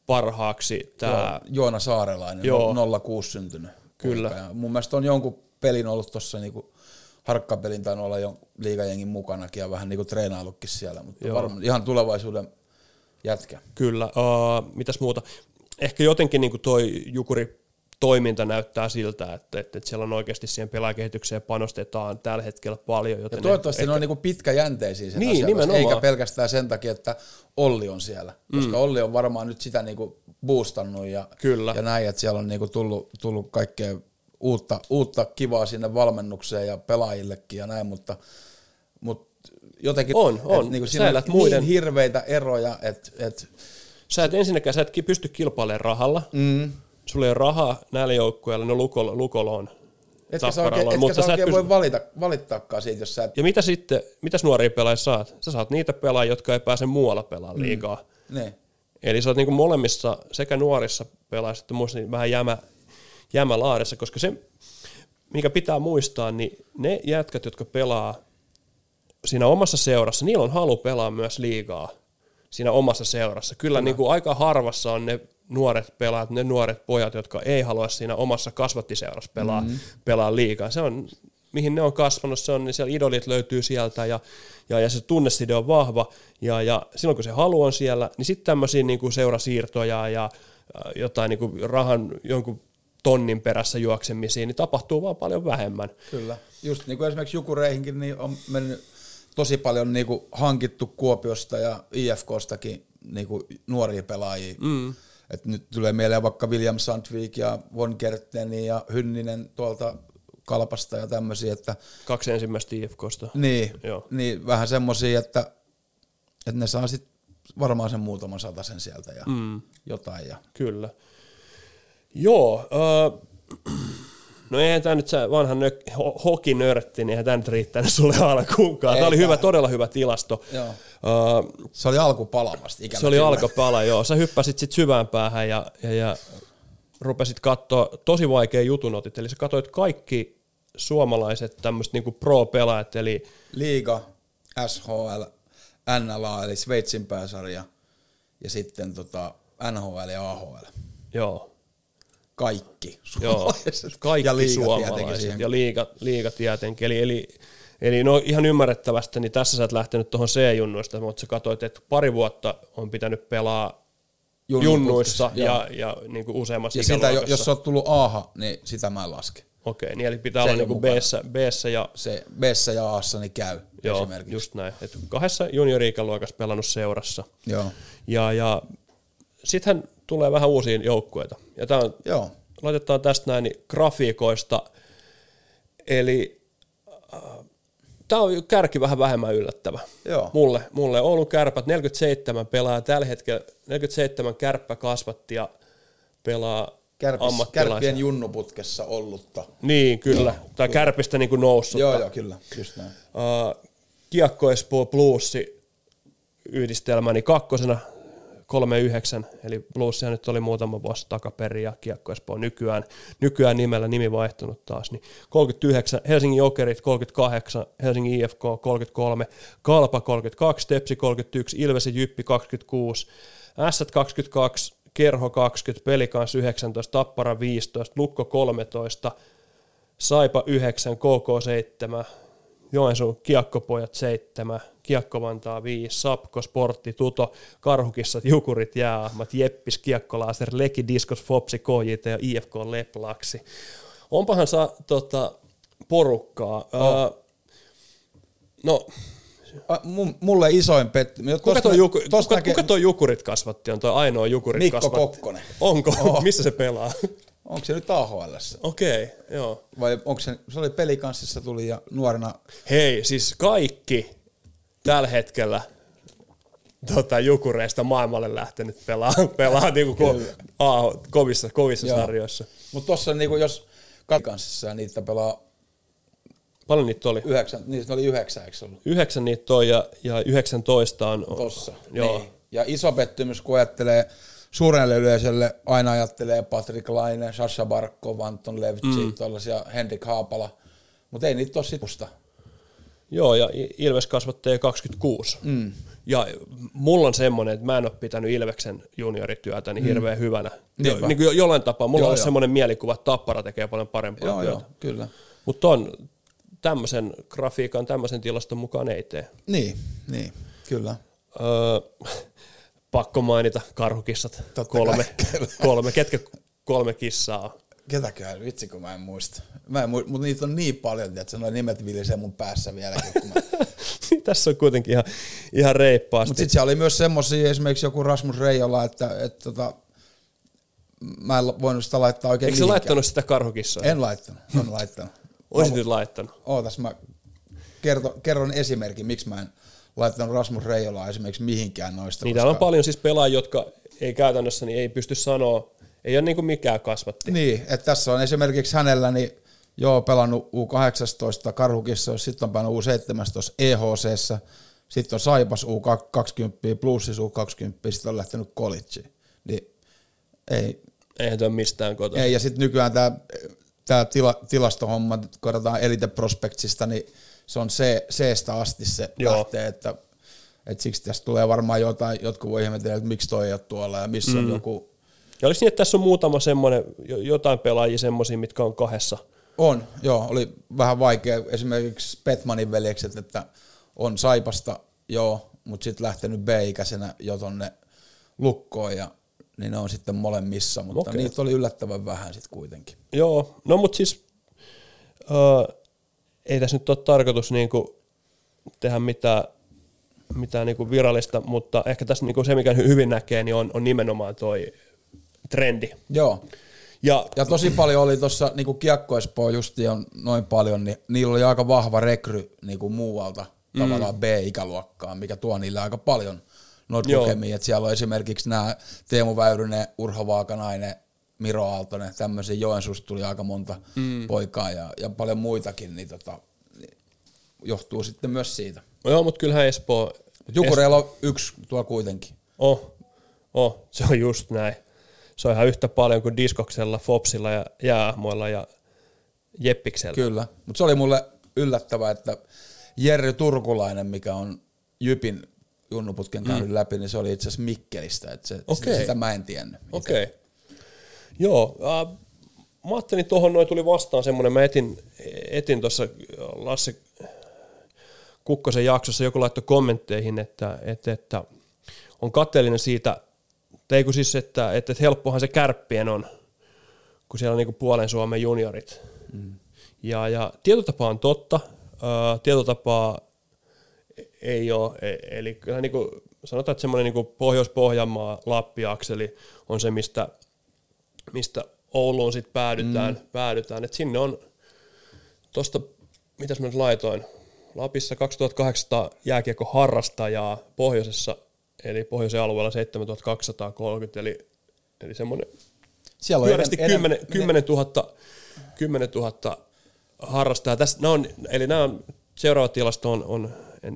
parhaaksi tämä, Joo, Joona Saarelainen, Joo. Joo. 06 syntynyt. Kyllä. poika. Mun mielestä on jonkun pelin ollut tuossa niinku, harkkapelin tainnut olla jo liigajengin mukanakin ja vähän niinku treenaillutkin siellä, mutta Joo. varmaan ihan tulevaisuuden jätkä. kyllä, uh, mitäs muuta. Ehkä jotenkin niin toi Jukuri toiminta näyttää siltä, että, että, että siellä on oikeasti siihen pelaajakehitykseen panostetaan tällä hetkellä paljon. Joten Ja toivottavasti ne on niinku pitkäjänteisiä sen Niin, asian nimenomaan. eikä pelkästään sen takia, että Olli on siellä. Koska mm. Olli on varmaan nyt sitä niinku boostannut ja, Kyllä. ja näin, että siellä on niinku tullut, tullut kaikkea uutta, uutta kivaa sinne valmennukseen ja pelaajillekin ja näin, mutta, mutta jotenkin On, on. Et niinku Sä siinä on elät niin muiden- hirveitä eroja, että et, Sä et ensinnäkään, sä et pysty kilpailemaan rahalla. mm, Sulla ei ole rahaa näillä joukkueilla, no lukolla, lukolla on. etkä sä oikein, etkä mutta sä sä et oikein pysty- voi valita, valittaakaan siitä, jos sä et, Ja mitä sitten, mitäs nuoria pelaajia saat? Sä saat niitä pelaajia, jotka ei pääse muualla pelaamaan liigaa. ne. Eli sä oot niinku molemmissa, sekä nuorissa pelaajissa että muissa, niin vähän jämä, jämä laadessa, koska se, mikä pitää muistaa, niin ne jätkät, jotka pelaa siinä omassa seurassa, niillä on halu pelaa myös liigaa siinä omassa seurassa. Kyllä niin kuin aika harvassa on ne nuoret pelaajat, ne nuoret pojat, jotka ei halua siinä omassa kasvattiseurassa pelaa, mm-hmm. pelaa liigaa. Se on, mihin ne on kasvanut, se on, niin siellä idolit löytyy sieltä ja, ja, ja se tunneside on vahva. Ja, ja silloin kun se halu on siellä, niin sitten tämmöisiä niin kuin seurasiirtoja ja jotain niin kuin rahan jonkun tonnin perässä juoksemisiin, niin tapahtuu vaan paljon vähemmän. Kyllä. Just niin kuin esimerkiksi Jukureihinkin niin on mennyt tosi paljon niin kuin hankittu Kuopiosta ja IFKstakin niin kuin nuoria pelaajia. Mm. Et nyt tulee mieleen vaikka William Sandvik ja Von Kerteni ja Hynninen tuolta Kalpasta ja tämmöisiä, että Kaksi ensimmäistä IFKsta. niin, Joo. niin vähän semmoisia, että, että ne saa sit varmaan sen muutaman sen sieltä ja mm. jotain. Ja, Kyllä. Joo, öö, no eihän tämä nyt se vanha nök, ho, hokinörtti, niin eihän tämä nyt riittänyt sulle alkuunkaan. Tämä oli hyvä, todella hyvä tilasto. Joo. Öö, se oli alkupalavasti ikävä se oli kyllä. alkopala, joo. Sä hyppäsit sit syvään päähän ja, ja, ja rupesit katsoa tosi vaikea jutun otit. Eli sä katsoit kaikki suomalaiset tämmöiset niinku pro-pelaajat, eli Liiga, SHL, NLA eli Sveitsin pääsarja ja sitten tota NHL ja AHL. joo, Kaikki Joo, suomalaiset. kaikki ja liiga suomalaiset ja liiga, liiga tietenkin. Eli, eli, eli no ihan ymmärrettävästi, niin tässä sä et lähtenyt tuohon C-junnuista, mutta sä katsoit, että pari vuotta on pitänyt pelaa junnuissa Junnuputkessa, ja, ja niin kuin useammassa ja sitä, jos sä oot tullut A, niin sitä mä en laske. Okei, niin eli pitää Se olla niin. B-ssä, B-ssä ja Se B ja A niin käy joo, esimerkiksi. just näin. Et kahdessa juniori-ikäluokassa pelannut seurassa. Joo. Ja, ja sittenhän tulee vähän uusia joukkueita. Ja on, Joo. laitetaan tästä näin niin grafiikoista. Eli äh, tämä on kärki vähän vähemmän yllättävä. Joo. Mulle, mulle Oulun kärpät 47 pelaa tällä hetkellä, 47 kärppä kasvattia pelaa Kärpis, kärppien junnuputkessa ollutta. Niin, kyllä. tai kärpistä niin kuin noussut. Joo, joo, kyllä. Just näin. Uh, Kiekko Espoo Bluesi yhdistelmäni kakkosena 39, eli Bluesia nyt oli muutama vuosi takaperin ja Kiekko Espoo nykyään, nykyään nimellä nimi vaihtunut taas, niin 39, Helsingin Jokerit 38, Helsingin IFK 33, Kalpa 32, Tepsi 31, Ilves ja Jyppi 26, S 22, Kerho 20, Pelikans 19, Tappara 15, Lukko 13, Saipa 9, KK 7, Joensuun Kiekkopojat 7, Kiekko Vantaa 5, Sapko, Sportti, Tuto, Karhukissat, Jukurit, Jääahmat, Jeppis, Kiekkolaaser, Leki, Diskos, Fopsi, KJT ja IFK Leplaksi. Onpahan saa tota, porukkaa. Oh. Öö, no, A, mulle isoin pettymys. kuka toi, juku, kuka, näkee- kuka toi Jukurit kasvatti on? Toi ainoa Jukurit Mikko kasvatti. Kokkonen. Onko? Oh. Missä se pelaa? Onko se nyt AHL? Okei, okay, joo. Vai onko se, se oli pelikanssissa tuli ja nuorena, Hei, siis kaikki tällä hetkellä tota, jukureista maailmalle lähtenyt pelaa, pelaa niinku ko, a, kovissa, kovissa Joo. sarjoissa. mutta tossa niinku jos ja niitä pelaa Paljon niitä oli? yhdeksän, niistä oli yhdeksän, eikö ollut? Yhdeksän niitä on ja, ja 19 on. Tossa. Joo. Niin. Ja iso pettymys, kun ajattelee suurelle yleisölle, aina ajattelee Patrick Laine, Sasha Barkko, Anton Levtsi, mm. tuollaisia Henrik Haapala, mutta ei niitä ole sipusta. Joo, ja Ilves kasvattaa 26. Mm. Ja mulla on semmoinen, että mä en ole pitänyt Ilveksen juniorityötä niin hirveän hyvänä. Jo, niin kuin jo- jollain tapaa. Mulla Joo, on semmoinen mielikuva, että Tappara tekee paljon parempaa Joo, työtä. joo, kyllä. Mutta on tämmöisen grafiikan, tämmöisen tilaston mukaan ei tee. Niin, niin, kyllä. Öö, pakko mainita karhukissat. Totta kolme, kai, kolme. Ketkä kolme kissaa on? Ketäkään, vitsi kun mä en muista. Mä en muista, mutta niitä on niin paljon, että noin nimet vilisee mun päässä vieläkin. Kun mä... Tässä on kuitenkin ihan, ihan reippaasti. Mutta sitten siellä oli myös semmosia, esimerkiksi joku Rasmus Reijola, että, että tota, mä en voinut sitä laittaa oikein Eikö mihinkään. laittanut sitä karhukissaa? En laittanut, en laittanut. Olisit nyt laittanut. Ootas mä, kerto, kerron esimerkin, miksi mä en laittanut Rasmus Reijolaa esimerkiksi mihinkään noista. Niin täällä on paljon siis pelaajia, jotka ei käytännössä niin ei pysty sanoa, ei ole niin kuin mikään kasvatti. Niin, että tässä on esimerkiksi hänellä niin joo, pelannut U18 Karhukissa, sitten on pelannut U17 EHC, sitten on Saipas U20 plus siis U20, sitten on lähtenyt collegeen. Niin ei, Eihän tuo mistään kotona. ei, ja sitten nykyään tämä tää tila, tilastohomma, kun katsotaan Elite Prospectsista, niin se on C, C-stä asti se Joo. lähtee, että, että siksi tästä tulee varmaan jotain, jotkut voi ihmetellä, että miksi toi ei ole tuolla ja missä mm. on joku Ja olisi niin, että tässä on muutama semmoinen, jo- jotain pelaajia semmoisia, mitkä on kahdessa. On, joo, oli vähän vaikea. Esimerkiksi Petmanin veljekset, että on Saipasta, joo, mutta sitten lähtenyt B-ikäisenä jo tonne lukkoon ja niin ne on sitten molemmissa, mutta Okei. niitä oli yllättävän vähän sitten kuitenkin. Joo, no mutta siis öö, ei tässä nyt ole tarkoitus niinku tehdä mitään, mitään niinku virallista, mutta ehkä tässä niinku se, mikä hy- hyvin näkee, niin on, on nimenomaan toi trendi. Joo, Ja, ja tosi paljon oli tuossa niinku Kiekko-Espoo justi on noin paljon, niin niillä oli aika vahva rekry niinku muualta mm. tavallaan B-ikäluokkaan, mikä tuo niille aika paljon noita Joo. lukemia. Et siellä on esimerkiksi nämä Teemu Väyrynen, Urho Vaakanainen, Miro Aaltonen, tämmöisiä Joensuusta tuli aika monta mm. poikaa ja, ja paljon muitakin, niin, tota, niin johtuu sitten myös siitä. joo, mutta kyllähän Espoo... Mut Jukureilla on yksi tuo kuitenkin. Oh, oh, se on just näin. Se on ihan yhtä paljon kuin Diskoksella, Fopsilla ja Jäämoilla ja Jeppiksellä. Kyllä, mutta se oli mulle yllättävää, että Jerry Turkulainen, mikä on Jypin junnuputken käynyt mm. läpi, niin se oli itse asiassa Mikkelistä, että se, Okei. sitä mä en tiennyt. Okei. Okay. Joo, äh, mä ajattelin tuohon noin tuli vastaan semmoinen, mä etin, etin tuossa Lasse Kukkosen jaksossa, joku laittoi kommentteihin, että, että, että on kateellinen siitä, tai ei kun siis, että, että, että helppohan se kärppien on, kun siellä on niin puolen Suomen juniorit. Mm. Ja, ja tietotapa on totta, ää, tietotapaa ei ole, eli kyllä niin kuin, sanotaan, että semmoinen niin Pohjois-Pohjanmaa, Lappi-akseli on se, mistä, mistä Ouluun sitten päädytään, mm. päädytään. Et sinne on tuosta, mitäs mä nyt laitoin, Lapissa 2800 jääkiekko harrastajaa, pohjoisessa, eli pohjoisen alueella 7230, eli, eli semmoinen Siellä on pyörästi enem- 10, enem- 10 000, 10 000 harrastajaa. Tässä, nämä on, eli nämä on, seuraava tilasto on, on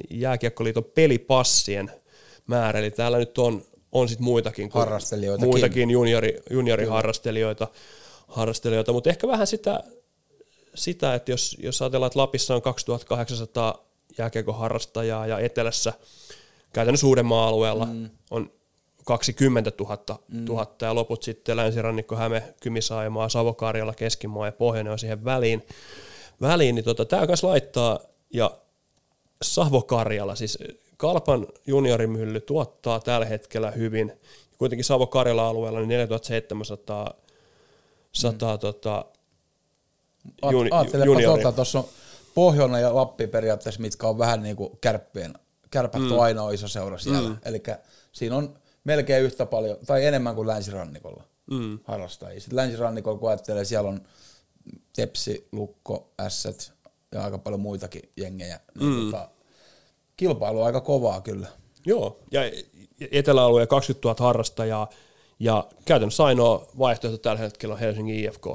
Jääkiekkoliiton pelipassien määrä, eli täällä nyt on, on sit muitakin, kuin- muitakin juniori, junioriharrastelijoita, harrastelijoita, mutta ehkä vähän sitä, sitä että jos, jos ajatellaan, että Lapissa on 2800 jääkiekon harrastajaa ja etelässä käytännössä Uudenmaan alueella mm. on 20 000, mm. 000 ja loput sitten Länsirannikko, Häme, Kymisaimaa, Savo-Karjala, Keskimaa ja Pohjoinen on siihen väliin. väliin niin tota, tämä kanssa laittaa, ja Savo-Karjala, siis Kalpan juniorimylly tuottaa tällä hetkellä hyvin. Kuitenkin Savo-Karjala alueella niin 4700 100, tota, juni, juniori. tuota, tuossa on Pohjoinen ja Lappi periaatteessa, mitkä on vähän niin kuin kärppien, kärpät mm. on ainoa iso seura siellä. Mm. Eli siinä on melkein yhtä paljon, tai enemmän kuin länsirannikolla mm. harrastajia. Sitten länsirannikolla, kun ajattelee, siellä on Tepsi, Lukko, Ässät ja aika paljon muitakin jengejä. Niin mm. tota, kilpailu on aika kovaa kyllä. Joo, ja eteläalueen 20 000 harrastajaa, ja käytännössä ainoa vaihtoehto tällä hetkellä on Helsingin IFK.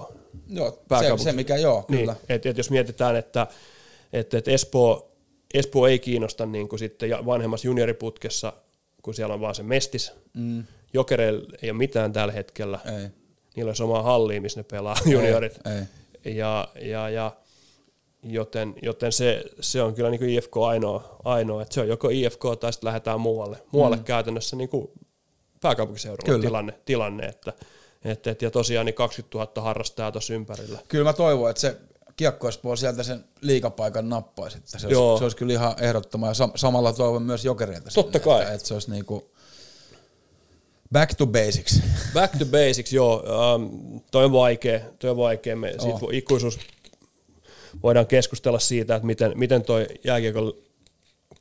Joo, se, se mikä joo, Niin, kyllä. et, et jos mietitään, että et, et Espoo, Espoo ei kiinnosta niin kuin sitten vanhemmassa junioriputkessa, kun siellä on vaan se mestis. Mm. Jokereilla ei ole mitään tällä hetkellä. Ei. Niillä on omaa hallia, missä ne pelaa juniorit. ei. Ja, ja, ja joten, joten se, se, on kyllä niin kuin IFK ainoa, ainoa, että se on joko IFK tai sitten lähdetään muualle. Muualle mm. käytännössä niin kuin pääkaupunkiseudulla Kyllä. tilanne, tilanne että, et, et, ja tosiaan niin 20 000 harrastajaa tuossa ympärillä. Kyllä mä toivon, että se Kiekko Espoo sieltä sen liikapaikan nappaisi. Että se, Joo. olisi, se olisi kyllä ihan ehdottomaa. Ja sam- samalla toivon myös jokereilta Totta sinne, kai. Että, että se olisi niinku back to basics. Back to basics, joo. Um, toi on vaikea. Toi on vaikea. Me, siitä voi ikuisuus voidaan keskustella siitä, että miten, miten toi jääkiekon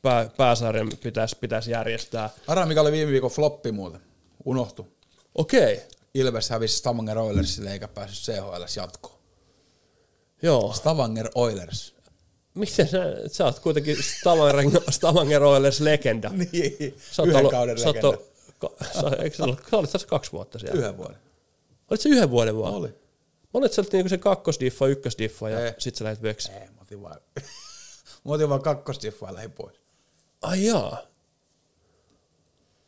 pää, pääsarjan pitäisi, pitäisi järjestää. Arra, mikä oli viime viikon floppi muuten. Unohtu. Okei, Ilves hävisi Stavanger Oilersille eikä päässyt CHL jatkoon. Joo. Stavanger Oilers. miten sä, sä oot kuitenkin Stavanger, Stavanger Oilers legenda. Niin, Sä oot yhden ollut- kauden sä oot legenda. ollut- sä, eikö sä, ollut, sä olit tässä kaksi vuotta siellä. Yhden vuoden. Olit se yhden vuoden vaan? Oli. Mä olit sä niinku se kakkosdiffa, ykkösdiffa ja Ei. sit sä lähdet veksi. Ei, mä otin vaan, mä otin vaan kakkostiffaa ja lähdin pois. Ai jaa.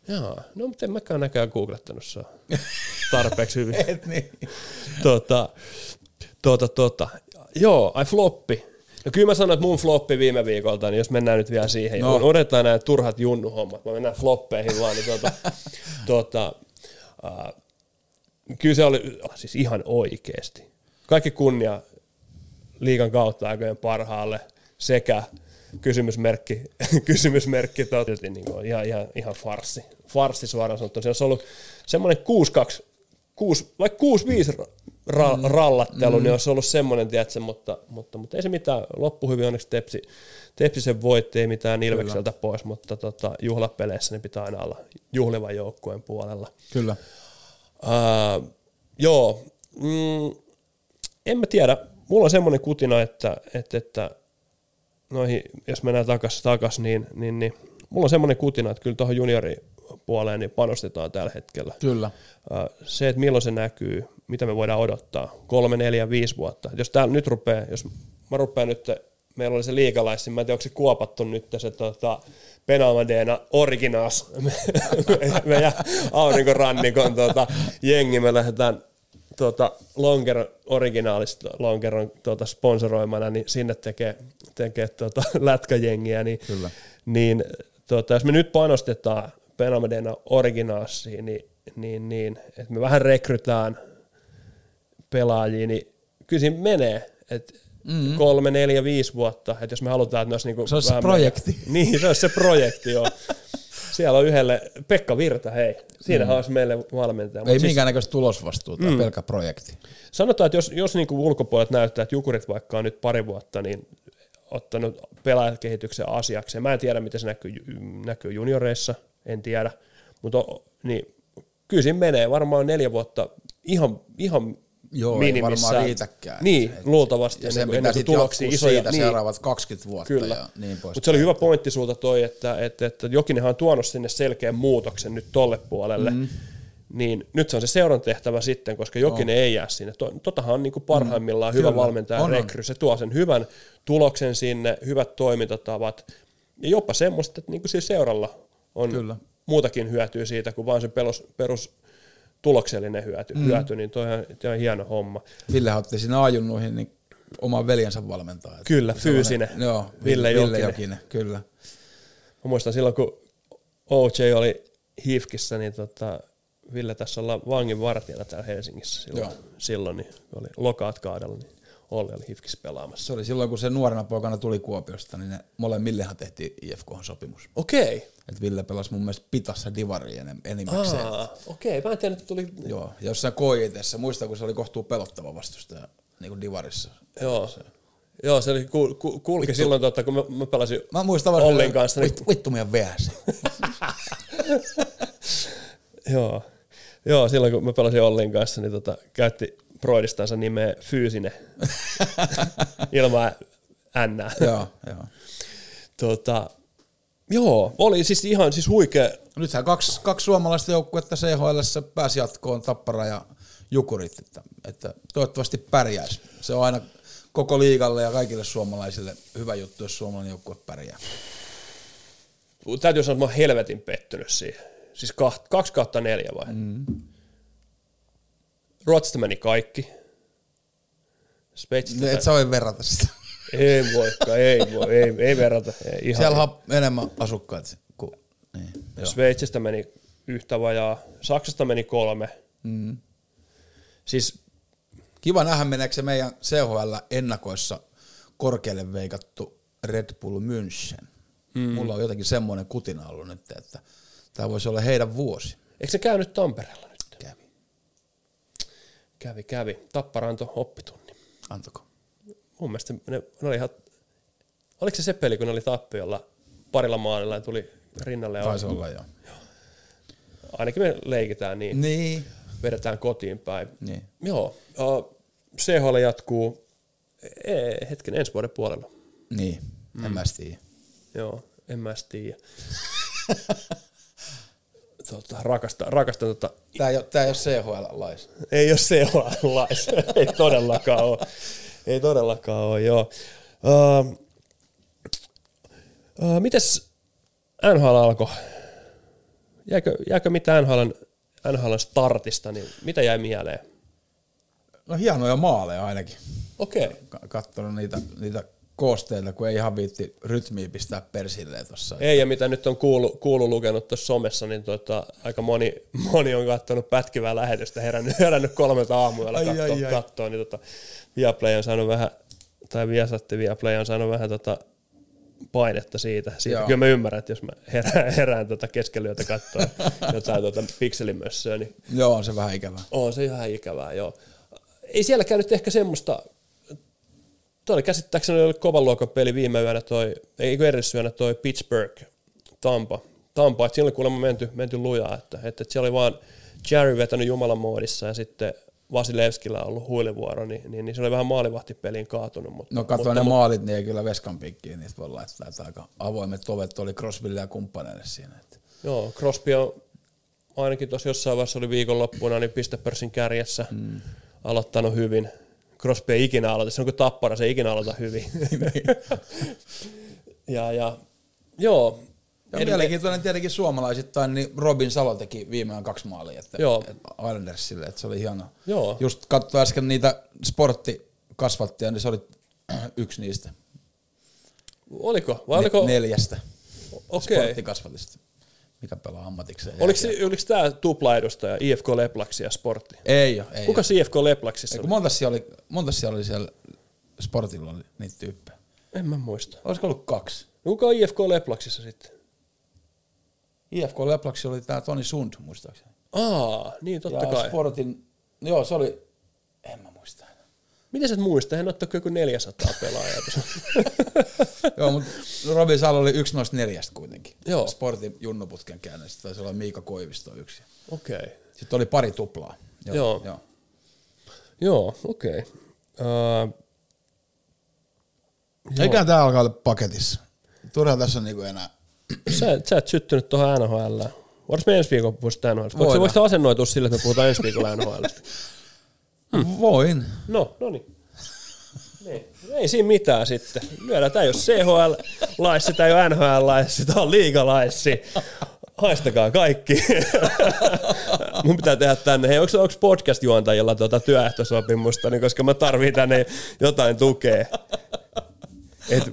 Jaa, no mutta en mäkään näkään googlettanut saa tarpeeksi hyvin. Et niin. tota, tota, tota. Joo, ai floppi. No kyllä mä sanoin, että mun floppi viime viikolta, niin jos mennään nyt vielä siihen, No. no. odotetaan nämä turhat junnuhommat, mä mennään floppeihin vaan, niin tota, tota, uh, kyllä se oli siis ihan oikeesti. Kaikki kunnia liigan kautta aikojen parhaalle sekä kysymysmerkki, kysymysmerkki toteutti niin kuin ihan, ihan, ihan farssi. Farssi suoraan sanottuna. Se olisi ollut semmoinen 6-2, 6, vaikka 6-5 ra- Mm. rallattelu, niin olisi ollut semmoinen, tiedätkö, mutta, mutta, mutta, ei se mitään. Loppu hyvin onneksi Tepsi, Tepsi sen voitti, ei mitään Ilvekseltä pois, mutta tota, juhlapeleissä ne pitää aina olla juhlivan joukkueen puolella. Kyllä. Uh, joo, mm, en mä tiedä. Mulla on semmoinen kutina, että, että, että noihin, jos mennään takas, takas niin, niin, niin, mulla on semmoinen kutina, että kyllä tuohon junioripuoleen niin panostetaan tällä hetkellä. Kyllä. Se, että milloin se näkyy, mitä me voidaan odottaa, kolme, neljä, viisi vuotta. Jos tää nyt rupeaa, jos mä rupean nyt, meillä oli se liikalaissi, mä en tiedä, onko se kuopattu nyt se tota, Penamadeena Originaas, meidän aurinkorannikon tota, jengi, me lähdetään tota, Lonkeron, originaalista Lonkeron tota, sponsoroimana, niin sinne tekee, tekee tota, lätkäjengiä, niin, Kyllä. niin tota, jos me nyt panostetaan Penamadeena Originaasiin, niin, niin, niin että me vähän rekrytään pelaajia, niin kyllä siinä menee, että mm-hmm. kolme, neljä, viisi vuotta, että jos me halutaan, että ne olisi niinku Se olisi se projekti. Meidän, niin, se olisi se projekti, joo. Siellä on yhdelle, Pekka Virta, hei, siinähän mm. olisi meille valmentaja. Ei siis, minkäännäköistä tulosvastuuta, mm. pelkkä projekti. Sanotaan, että jos, jos niinku ulkopuolet näyttää, että Jukurit vaikka on nyt pari vuotta, niin ottanut pelaajakehityksen asiakseen. Mä en tiedä, miten se näkyy, näkyy junioreissa, en tiedä, mutta niin, kyllä siinä menee varmaan neljä vuotta ihan, ihan Joo, ei minimissään. varmaan riitäkään. Niin, Et- luultavasti. Ja sen kuin- pitää sitten tuloksia isoja. siitä niin. seuraavat 20 vuotta Kyllä. ja niin pois. Mutta se oli hyvä pointti sulta toi, että, että, että Jokinenhan on tuonut sinne selkeän muutoksen nyt tolle puolelle. Mm. Niin nyt se on se seuran tehtävä sitten, koska Jokinen ei jää sinne. To- Totahan on niin kuin parhaimmillaan mm. hyvä Kyllä. valmentaja On, on. rekry. Se tuo sen hyvän tuloksen sinne, hyvät toimintatavat. Ja jopa semmoista, että niin kuin siinä seuralla on Kyllä. muutakin hyötyä siitä, kuin vaan se perus, perus tuloksellinen hyöty, mm. hyöty niin toi on, toi on hieno homma. Ville otti siinä ajunnuihin niin oman veljensä valmentaa. Kyllä, fyysinen. Joo, Ville Ville, Jokinen. Jokinen. kyllä. Mä muistan silloin, kun OJ oli Hifkissä, niin tota, Ville tässä ollaan vangin vartijana täällä Helsingissä silloin, Joo. silloin niin oli lokaat kaudella, niin Olli oli Hifkissä pelaamassa. Se oli silloin, kun se nuorena poikana tuli Kuopiosta, niin ne molemmillehan tehtiin IFK-sopimus. Okei. Et Ville pelasi mun mielestä Pitassa Divari enem- enimmäkseen. Okei. Mä en tiedä, että tuli... Joo, ja jossain koitessa, muistan kun se oli kohtuu pelottava vastustaja niin kuin Divarissa. Joo. Joo, se oli, ku, ku, kulki silloin, totta, kun mä, mä pelasin Mä muistan Ollin kanssa. Niin, vittu, vittu meidän VS. joo. joo, silloin kun mä pelasin Ollin kanssa, niin tota, käytti Broidistansa nimeä Fyysinen ilman N. joo, joo. Tota, joo, oli siis ihan siis huikea. Nythän kaksi, kaksi suomalaista joukkuetta CHL pääsi jatkoon, Tappara ja Jukurit, että, että toivottavasti pärjäisi. Se on aina koko liigalle ja kaikille suomalaisille hyvä juttu, jos suomalainen joukkue pärjää. Täytyy sanoa, että mä oon helvetin pettynyt siihen. Siis kaksi kautta neljä vai? Mm. Ruotsista meni kaikki. Sveitsistä Et sä voi verrata sitä. ei voikaan, ei voi, ei, ei verrata. Ei, ihan Siellä on enemmän asukkaat kuin... Niin, joo. Sveitsistä meni yhtä vajaa, Saksasta meni kolme. Mm. Siis Kiva nähdä, meneekö se meidän CHL-ennakoissa korkealle veikattu Red Bull München. Mm. Mulla on jotenkin semmoinen kutina ollut nyt, että tämä voisi olla heidän vuosi. eikö se käynyt Tampereella. Kävi, kävi. Tappara antoi oppitunnin. Antako? Mun mielestä ne, ne oli ihan, oliko se se peli, kun ne oli tappiolla parilla maalilla ja tuli rinnalle ja Taisi olla joo. ainakin me leikitään niin, Niin. vedetään kotiin päin. niin. Joo, uh, CHL jatkuu e, hetken ensi vuoden puolella. Niin, en mä edes tiedä. Joo, en mä tiedä. tota, rakastan, rakastan tota, Tää ei ole, tää ei ole CHL-lais. ei ole seuraanlaista, ei todellakaan ole. Ei todellakaan ole, joo. Uh, uh, mites NHL alkoi? Jääkö, jääkö mitään NHL, NHL startista, niin mitä jäi mieleen? No hienoja maaleja ainakin. Okei. Okay. Ka- Kattonut niitä, niitä koosteita, kun ei ihan viitti rytmiä pistää persilleen tossa. Ei, ja mitä nyt on kuullut, kuullut lukenut tuossa somessa, niin tota, aika moni, moni on katsonut pätkivää lähetystä, herännyt, herännyt kolmelta aamuyöllä Ai, kattoo, ai, ai. kattoo, niin tota, Viaplay on saanut vähän, tai Viasatti Viaplay on saanut vähän tota, painetta siitä. siitä. Joo. Kyllä mä ymmärrän, että jos mä herään, herään tota keskellä yötä katsoa jotain tota pikselimössöä, niin Joo, on se vähän ikävää. on se ihan ikävää, joo. Ei sielläkään nyt ehkä semmoista, toi oli käsittääkseni oli kovan luokan peli viime yönä toi, ei edellisyönä toi Pittsburgh, Tampa. Tampa, että siinä oli kuulemma menty, menty lujaa, että, että, että siellä oli vaan Jerry vetänyt Jumalan moodissa ja sitten Vasilevskillä on ollut huilivuoro, niin, niin, niin se oli vähän maalivahtipeliin kaatunut. Mutta, No mutta, ne maalit, niin ei kyllä veskan pikkiin, niistä voi laittaa, että aika avoimet ovet oli Crosbylle ja kumppaneille siinä. Että. Joo, Crosby on ainakin tuossa jossain vaiheessa oli viikonloppuna niin pistepörssin kärjessä mm. aloittanut hyvin. Crosby ei ikinä aloita, se on kuin tappara, se ei ikinä aloita hyvin. ja, ja joo. Ja Edelleen- mielenkiintoinen tietenkin suomalaisittain, niin Robin Salo teki viimeään kaksi maalia että, Joo. Islandersille, että se oli hieno. Joo. Just katsoin äsken niitä sporttikasvattia, niin se oli yksi niistä Oliko? Vai oliko? neljästä Okei. sporttikasvatista, mikä pelaa ammatikseen. Oliko, se- oliko tämä tupla-edustaja IFK Leplaksi ja Sportti? Ei ole, ei Kuka ole. se IFK Leplaksissa oli? monta siellä oli, monta siellä oli siellä sportilla oli niitä tyyppejä. En mä muista. Olisiko ollut kaksi? No Kuka on IFK Leplaksissa sitten? IFK Leplaksi oli tää Toni Sund, muistaakseni. Aa, niin totta ja kai. Sportin, joo se oli, en mä. Miten sä et muista? Hän ottaa joku 400 pelaajaa joo, mutta Robin Salo oli yksi noista neljästä kuitenkin. Joo. Sportin junnuputken käynnistä, taisi olla Miika Koivisto yksi. Okei. Okay. Sitten oli pari tuplaa. Joo. joo. Joo, okei. Okay. Uh, Eikä tää alkaa olla paketissa. Turha tässä on niinku enää. sä, sä et syttynyt tuohon NHL. Voisi me ensi viikon puhua sitä NHL? Voiko Voidaan. se voisi asennoitua sille, että me puhutaan ensi viikolla NHL? Hmm. Voin. No, no niin. Niin. Ei siinä mitään sitten. Lyödään, tämä ei ole CHL-laissi, tämä ei ole NHL-laissi, tämä on liigalaissi. Haistakaa kaikki. Mun pitää tehdä tänne. Hei, onko, onko podcast-juontajilla tuota työehtosopimusta, niin koska mä tarviin tänne jotain tukea. Et,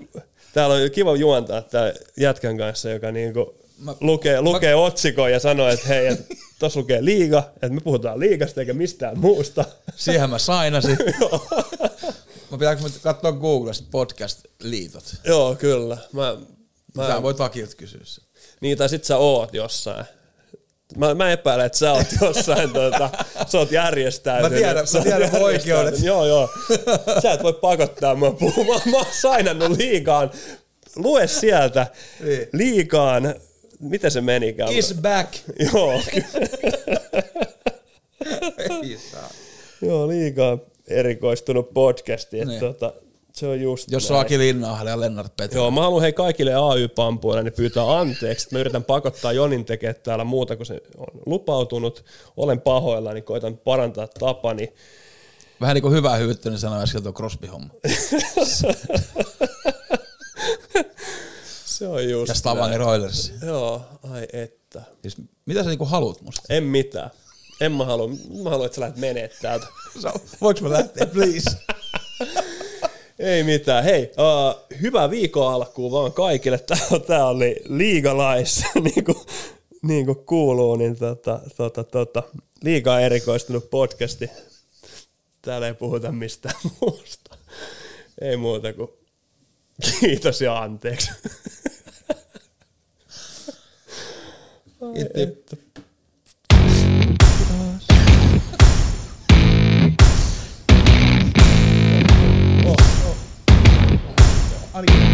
täällä on kiva juontaa tää jätkän kanssa, joka niinku Mä- lukee, lukee otsikon ja sanoo, että hei, et, tossa lukee liiga, että me puhutaan liigasta eikä mistään muusta. Siihen mä sainasin. mä pitääkö mä katsoa Googlesta podcast-liitot? Joo, kyllä. Mä, Mä... mä, Sä voit vakilta kysyä sen. niin, tai sit sä oot jossain. Mä, mä epäilen, että sä oot jossain, tuota, sä oot järjestäytynyt. Mä tiedän- Sä mä tiedän oikeudet. Joo, joo. Sä et voi pakottaa mua puhumaan. Mä oon sainannut liikaan. Lue sieltä Niin. liikaan. Miten se menikään? Is back. Joo, joo, liikaa erikoistunut podcasti. Että Niin. tota, se on just Jos näin. Aki Linnahde ja Lennart Petri. Joo, mä haluan hei kaikille AY-pampuille niin pyytää anteeksi. Mä yritän pakottaa Jonin tekemään täällä muuta kuin se on lupautunut. Olen pahoilla, niin koitan parantaa tapani. Vähän niin kuin hyvää hyvyyttä, niin sanoi äsken tuo Crosby-homma. Se on just Ja Stavanger Oilers. Joo, ai että. Siis, mitä sä niinku haluat musta? En mitään. En mä halua. Mä haluan, että sä lähdet menee täältä. Voinko mä lähteä, please? Ei mitään. Hei, uh, hyvää viikon alkuun vaan kaikille. Tää, tää oli liigalais, niin kuin, niin kuin kuuluu, niin tota, tota, tota, liikaa erikoistunut podcasti. Täällä ei puhuta mistään muusta. Ei muuta kuin Kiitos ja anteeksi. Ai, oh, oh. Oh,